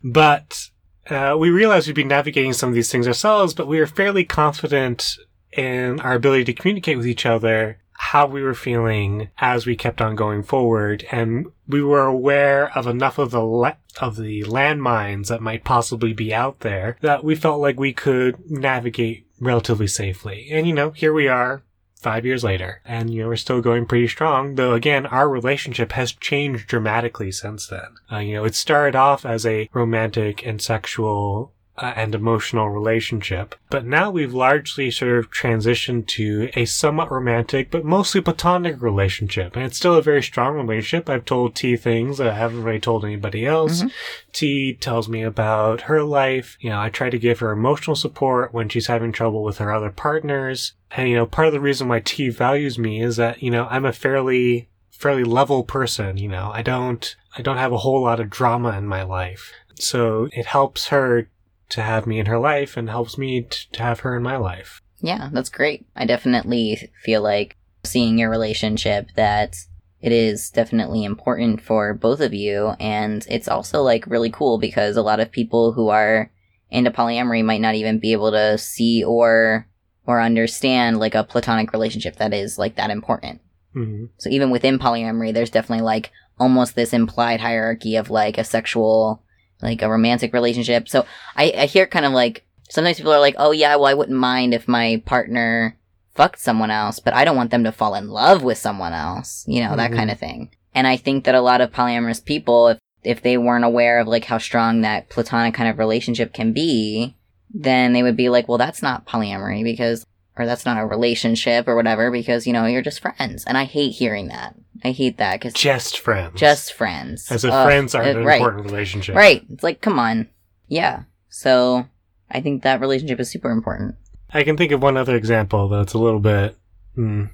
Speaker 2: But uh, we realized we'd be navigating some of these things ourselves, but we were fairly confident in our ability to communicate with each other how we were feeling as we kept on going forward, and we were aware of enough of the la- of the landmines that might possibly be out there that we felt like we could navigate relatively safely. And you know, here we are, five years later, and you know we're still going pretty strong. Though again, our relationship has changed dramatically since then. Uh, you know, it started off as a romantic and sexual uh, and emotional relationship, but now we've largely sort of transitioned to a somewhat romantic but mostly platonic relationship, and it's still a very strong relationship. I've told T things that I haven't really told anybody else.
Speaker 1: Mhm.
Speaker 2: T tells me about her life. You know, I try to give her emotional support when she's having trouble with her other partners. And, you know, part of the reason why T values me is that, you know, I'm a fairly, fairly level person. You know, I don't, I don't have a whole lot of drama in my life. So it helps her to have me in her life and helps me t- to have her in my life.
Speaker 1: Yeah, that's great. I definitely feel like seeing your relationship that it is definitely important for both of you and it's also like really cool because a lot of people who are into polyamory might not even be able to see or or understand like a platonic relationship that is like that important.
Speaker 2: hmm
Speaker 1: So even within polyamory there's definitely like almost this implied hierarchy of like a sexual like a romantic relationship. So I, I hear kind of like sometimes people are like, oh yeah, well I wouldn't mind if my partner fucked someone else, but I don't want them to fall in love with someone else, you know, that
Speaker 2: Mhm.
Speaker 1: kind of thing. And I think that a lot of polyamorous people, if if they weren't aware of like how strong that platonic kind of relationship can be, then they would be like, well, that's not polyamory because, or that's not a relationship or whatever because you know you're just friends. And I hate hearing that. I hate that because
Speaker 2: Just friends.
Speaker 1: just friends.
Speaker 2: As if
Speaker 1: Ugh,
Speaker 2: friends aren't
Speaker 1: uh,
Speaker 2: an
Speaker 1: right.
Speaker 2: important relationship.
Speaker 1: Right. It's like, come on. Yeah. So I think that relationship is super important.
Speaker 2: I can think of one other example, though it's a little bit. Hmm.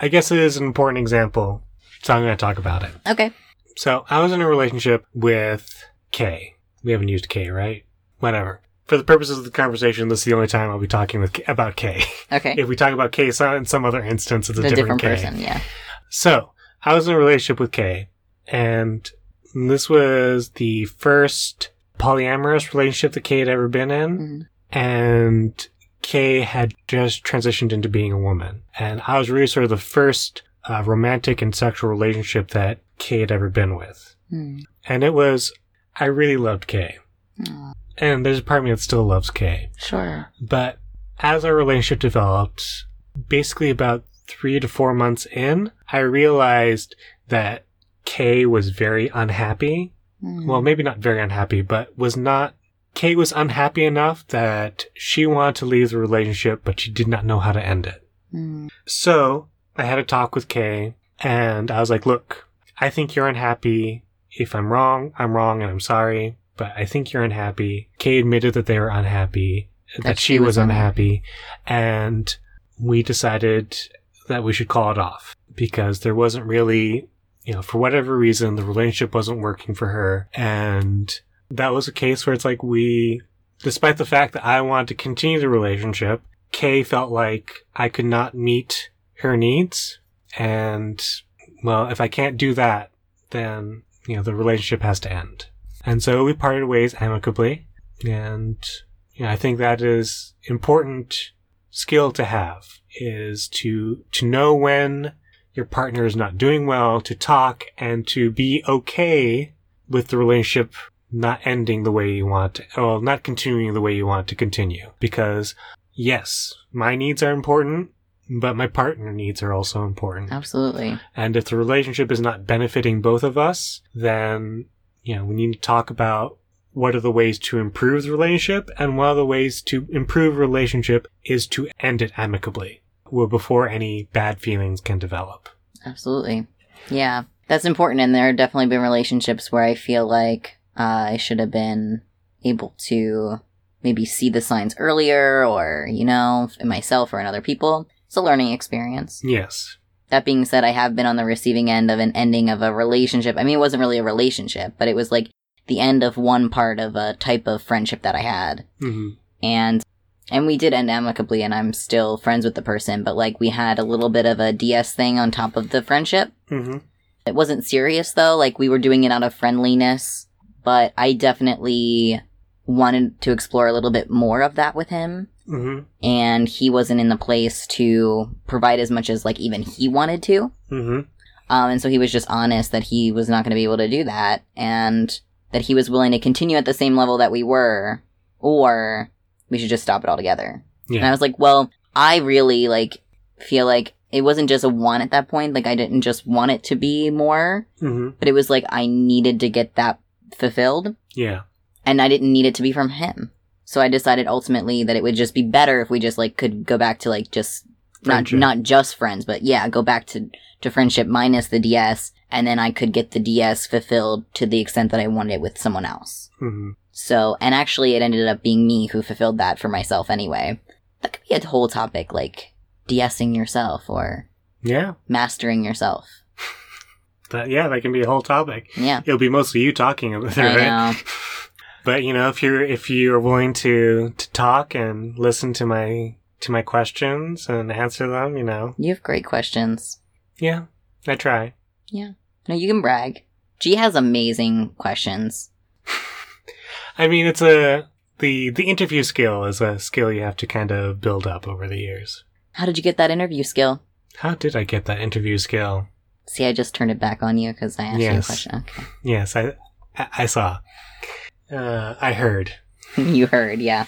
Speaker 2: I guess it is an important example, so I'm going to talk about it.
Speaker 1: Okay.
Speaker 2: So I was in a relationship with Kay. We haven't used k right? Whatever. For the purposes of the conversation, this is the only time I'll be talking with K- about Kay.
Speaker 1: Okay. (laughs)
Speaker 2: if we talk about K in some other instance, it's a, different,
Speaker 1: different
Speaker 2: Kay.
Speaker 1: person. Yeah.
Speaker 2: So I was in a relationship with K, and this was the first polyamorous relationship that K had ever been in
Speaker 1: Mhm.
Speaker 2: and K had just transitioned into being a woman. And I was really sort of the first uh, romantic and sexual relationship that K had ever been with.
Speaker 1: Hmm.
Speaker 2: And it was, I really loved Kay.
Speaker 1: Aw,
Speaker 2: And there's a part of me that still loves Kay.
Speaker 1: Sure.
Speaker 2: But as our relationship developed, basically about three to four months in, I realized that Kay was very unhappy
Speaker 1: Hmm.
Speaker 2: well, maybe not very unhappy, but was not Kate was unhappy enough that she wanted to leave the relationship, but she did not know how to end it.
Speaker 1: Mm.
Speaker 2: So I had a talk with Kay and I was like, look, I think you're unhappy. If I'm wrong, I'm wrong and I'm sorry, but I think you're unhappy. Kay admitted that they were unhappy, that, she was unhappy, and we decided that we should call it off because there wasn't really, you know, for whatever reason, the relationship wasn't working for her. And that was a case where it's like we, despite the fact that I wanted to continue the relationship, Kay felt like I could not meet her needs. And, well, if I can't do that, then, you know, the relationship has to end. And so we parted ways amicably. And, you know, I think that is important skill to have is to, to know when your partner is not doing well, to talk and to be okay with the relationship not ending the way you want to, well, not continuing the way you want to continue. Because yes, my needs are important, but my partner needs are also important.
Speaker 1: Absolutely.
Speaker 2: And if the relationship is not benefiting both of us, then, you know, we need to talk about what are the ways to improve the relationship. And one of the ways to improve a relationship is to end it amicably well, before any bad feelings can develop.
Speaker 1: Absolutely. Yeah, that's important. And there have definitely been relationships where I feel like uh, I should have been able to maybe see the signs earlier or, you know, in myself or in other people. It's a learning experience.
Speaker 2: Yes.
Speaker 1: That being said, I have been on the receiving end of an ending of a relationship. I mean, it wasn't really a relationship, but it was like the end of one part of a type of friendship that I had.
Speaker 2: hmm
Speaker 1: And and we did end amicably and I'm still friends with the person, but like we had a little bit of a DS thing on top of the friendship.
Speaker 2: hmm
Speaker 1: It wasn't serious though, like we were doing it out of friendliness, but I definitely wanted to explore a little bit more of that with him.
Speaker 2: Hmm
Speaker 1: And he wasn't in the place to provide as much as like even he wanted to.
Speaker 2: hmm
Speaker 1: Um, and so he was just honest that he was not going to be able to do that and that he was willing to continue at the same level that we were or we should just stop it altogether. And I was like, well, I really like feel like it wasn't just a want at that point. Like I didn't just want it to be more,
Speaker 2: hmm
Speaker 1: but it was like I needed to get that fulfilled
Speaker 2: Yeah.
Speaker 1: and I didn't need it to be from him. So I decided ultimately that it would just be better if we just like could go back to like just not
Speaker 2: Friendship.
Speaker 1: not just friends, but yeah, go back to to friendship minus the DS and then I could get the DS fulfilled to the extent that I wanted it with someone else.
Speaker 2: hmm
Speaker 1: So, and actually it ended up being me who fulfilled that for myself anyway. That could be a whole topic like de-essing yourself or
Speaker 2: Yeah.
Speaker 1: mastering yourself. (laughs)
Speaker 2: That, yeah, that can be a whole topic.
Speaker 1: Yeah.
Speaker 2: It'll be mostly you talking about it,
Speaker 1: I
Speaker 2: right? (laughs) But you know, if you're if you're willing to to talk and listen to my to my questions and answer them, you know,
Speaker 1: You have great questions.
Speaker 2: yeah, I try. Yeah.
Speaker 1: No, you can brag. G has amazing questions. (laughs)
Speaker 2: I mean, it's a the the interview skill is a skill you have to kind of build up over the years.
Speaker 1: How did you get that interview skill?
Speaker 2: How did I get that interview skill?
Speaker 1: See, I just turned it back on you because I asked you a
Speaker 2: Yes.
Speaker 1: question. Okay.
Speaker 2: Yes, I I saw. Uh, I heard. (laughs)
Speaker 1: you heard, yeah.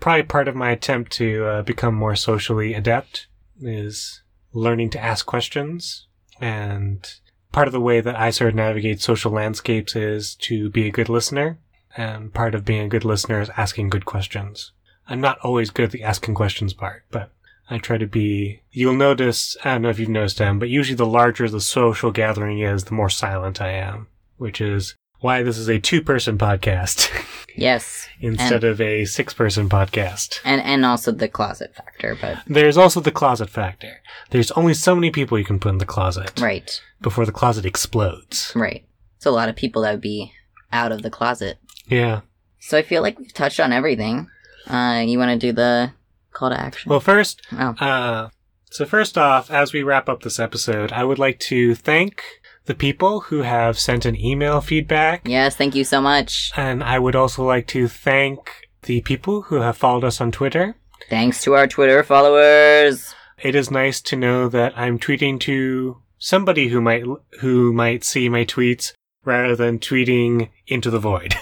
Speaker 2: Probably part of my attempt to uh, become more socially adept is learning to ask questions. And part of the way that I sort of navigate social landscapes is to be a good listener. And part of being a good listener is asking good questions. I'm not always good at the asking questions part, but I try to be. You'll notice, I don't know if you've noticed them, but usually the larger the social gathering is, the more silent I am, which is why this is a two person podcast (laughs)
Speaker 1: Yes. (laughs)
Speaker 2: instead of a six person podcast.
Speaker 1: And and also the closet factor, but
Speaker 2: There's also the closet factor. There's only so many people you can put in the closet
Speaker 1: right.
Speaker 2: before the closet explodes.
Speaker 1: Right. It's a lot of people that would be out of the closet.
Speaker 2: Yeah.
Speaker 1: So I feel like we've touched on everything. Uh you wanna do the call to action?
Speaker 2: Well, first,
Speaker 1: oh.
Speaker 2: uh, so first off, as we wrap up this episode, I would like to thank the people who have sent an email feedback.
Speaker 1: Yes, thank you so much.
Speaker 2: And I would also like to thank the people who have followed us on Twitter.
Speaker 1: Thanks to our Twitter followers.
Speaker 2: It is nice to know that I'm tweeting to somebody who might who might see my tweets rather than tweeting into the void.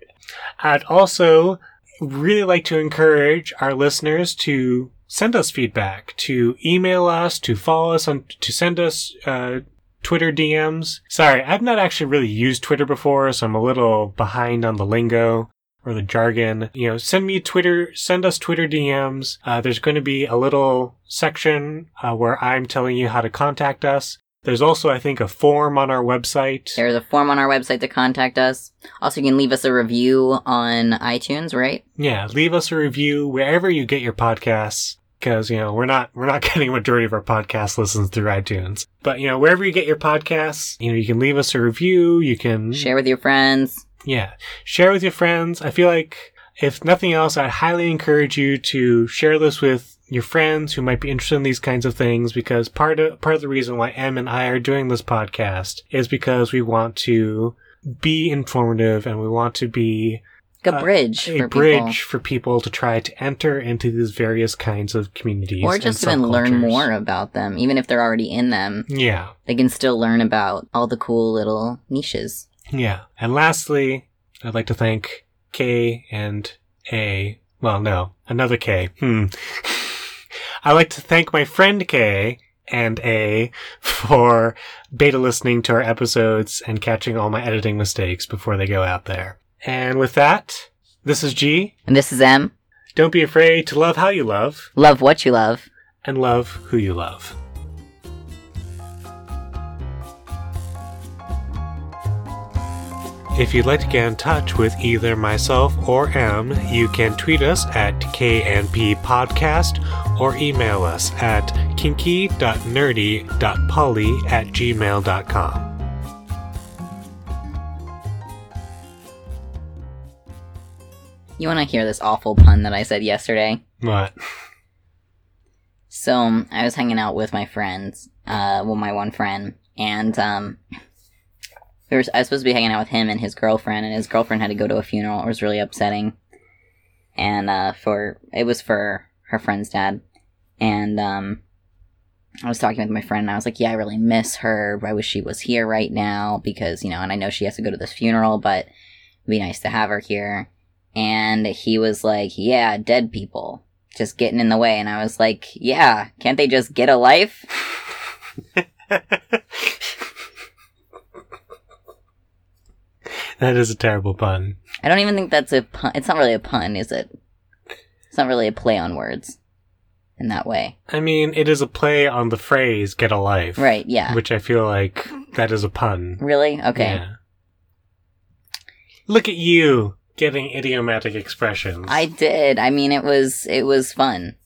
Speaker 2: (laughs) I'd also really like to encourage our listeners to send us feedback, to email us, to follow us on, to send us uh, Twitter DMs. Sorry, I've not actually really used Twitter before, so I'm a little behind on the lingo. or the jargon, you know, send me Twitter, send us Twitter DMs. Uh, there's going to be a little section uh, where I'm telling you how to contact us. There's also, I think, a form on our website.
Speaker 1: There's a form on our website to contact us. Also, you can leave us a review on iTunes, right?
Speaker 2: Yeah, leave us a review wherever you get your podcasts. Because, you know, we're not, we're not (laughs) getting a majority of our podcast listens through iTunes. But, you know, wherever you get your podcasts, you know, you can leave us a review. You can
Speaker 1: Share with your friends.
Speaker 2: Yeah. Share with your friends. I feel like if nothing else, I'd highly encourage you to share this with your friends who might be interested in these kinds of things because part of, part of the reason why M and I are doing this podcast is because we want to be informative and we want to be
Speaker 1: A
Speaker 2: Uh,
Speaker 1: bridge
Speaker 2: a
Speaker 1: for
Speaker 2: bridge
Speaker 1: people.
Speaker 2: for people to try to enter into these various kinds of communities.
Speaker 1: Or just even learn more about them. Even if they're already in them,
Speaker 2: Yeah.
Speaker 1: they can still learn about all the cool little niches.
Speaker 2: Yeah. And lastly, I'd like to thank K and A. Well, no, another K. Hmm. (laughs) I'd like to thank my friend K and A for beta listening to our episodes and catching all my editing mistakes before they go out there. And with that, this is G.
Speaker 1: And this is M.
Speaker 2: Don't be afraid to love how you love
Speaker 1: Love what you love.
Speaker 2: and love who you love. If you'd like to get in touch with either myself or M, you can tweet us at KNP Podcast or email us at kinky.nerdy.polly at gmail.com.
Speaker 1: You want to hear this awful pun that I said yesterday?
Speaker 2: What?
Speaker 1: So um, I was hanging out with my friends, uh, well, my one friend, and um, we were, I was supposed to be hanging out with him and his girlfriend, and his girlfriend had to go to a funeral. It was really upsetting, and uh, for it was for her friend's dad, and um, I was talking with my friend, and I was like, "Yeah, I really miss her. I wish she was here right now because you know, and I know she has to go to this funeral, but it'd be nice to have her here." And he was like, "Yeah, dead people." just getting in the way. And I was like, yeah, can't they just get a life?
Speaker 2: that is a terrible pun.
Speaker 1: I don't even think that's a pun. It's not really a pun, is it? It's not really a play on words in that way.
Speaker 2: I mean, it is a play on the phrase get a life.
Speaker 1: Right, yeah.
Speaker 2: Which I feel like that is a pun.
Speaker 1: Really? Okay.
Speaker 2: Yeah. Look at you getting idiomatic expressions.
Speaker 1: I did. I mean, it was, it was fun.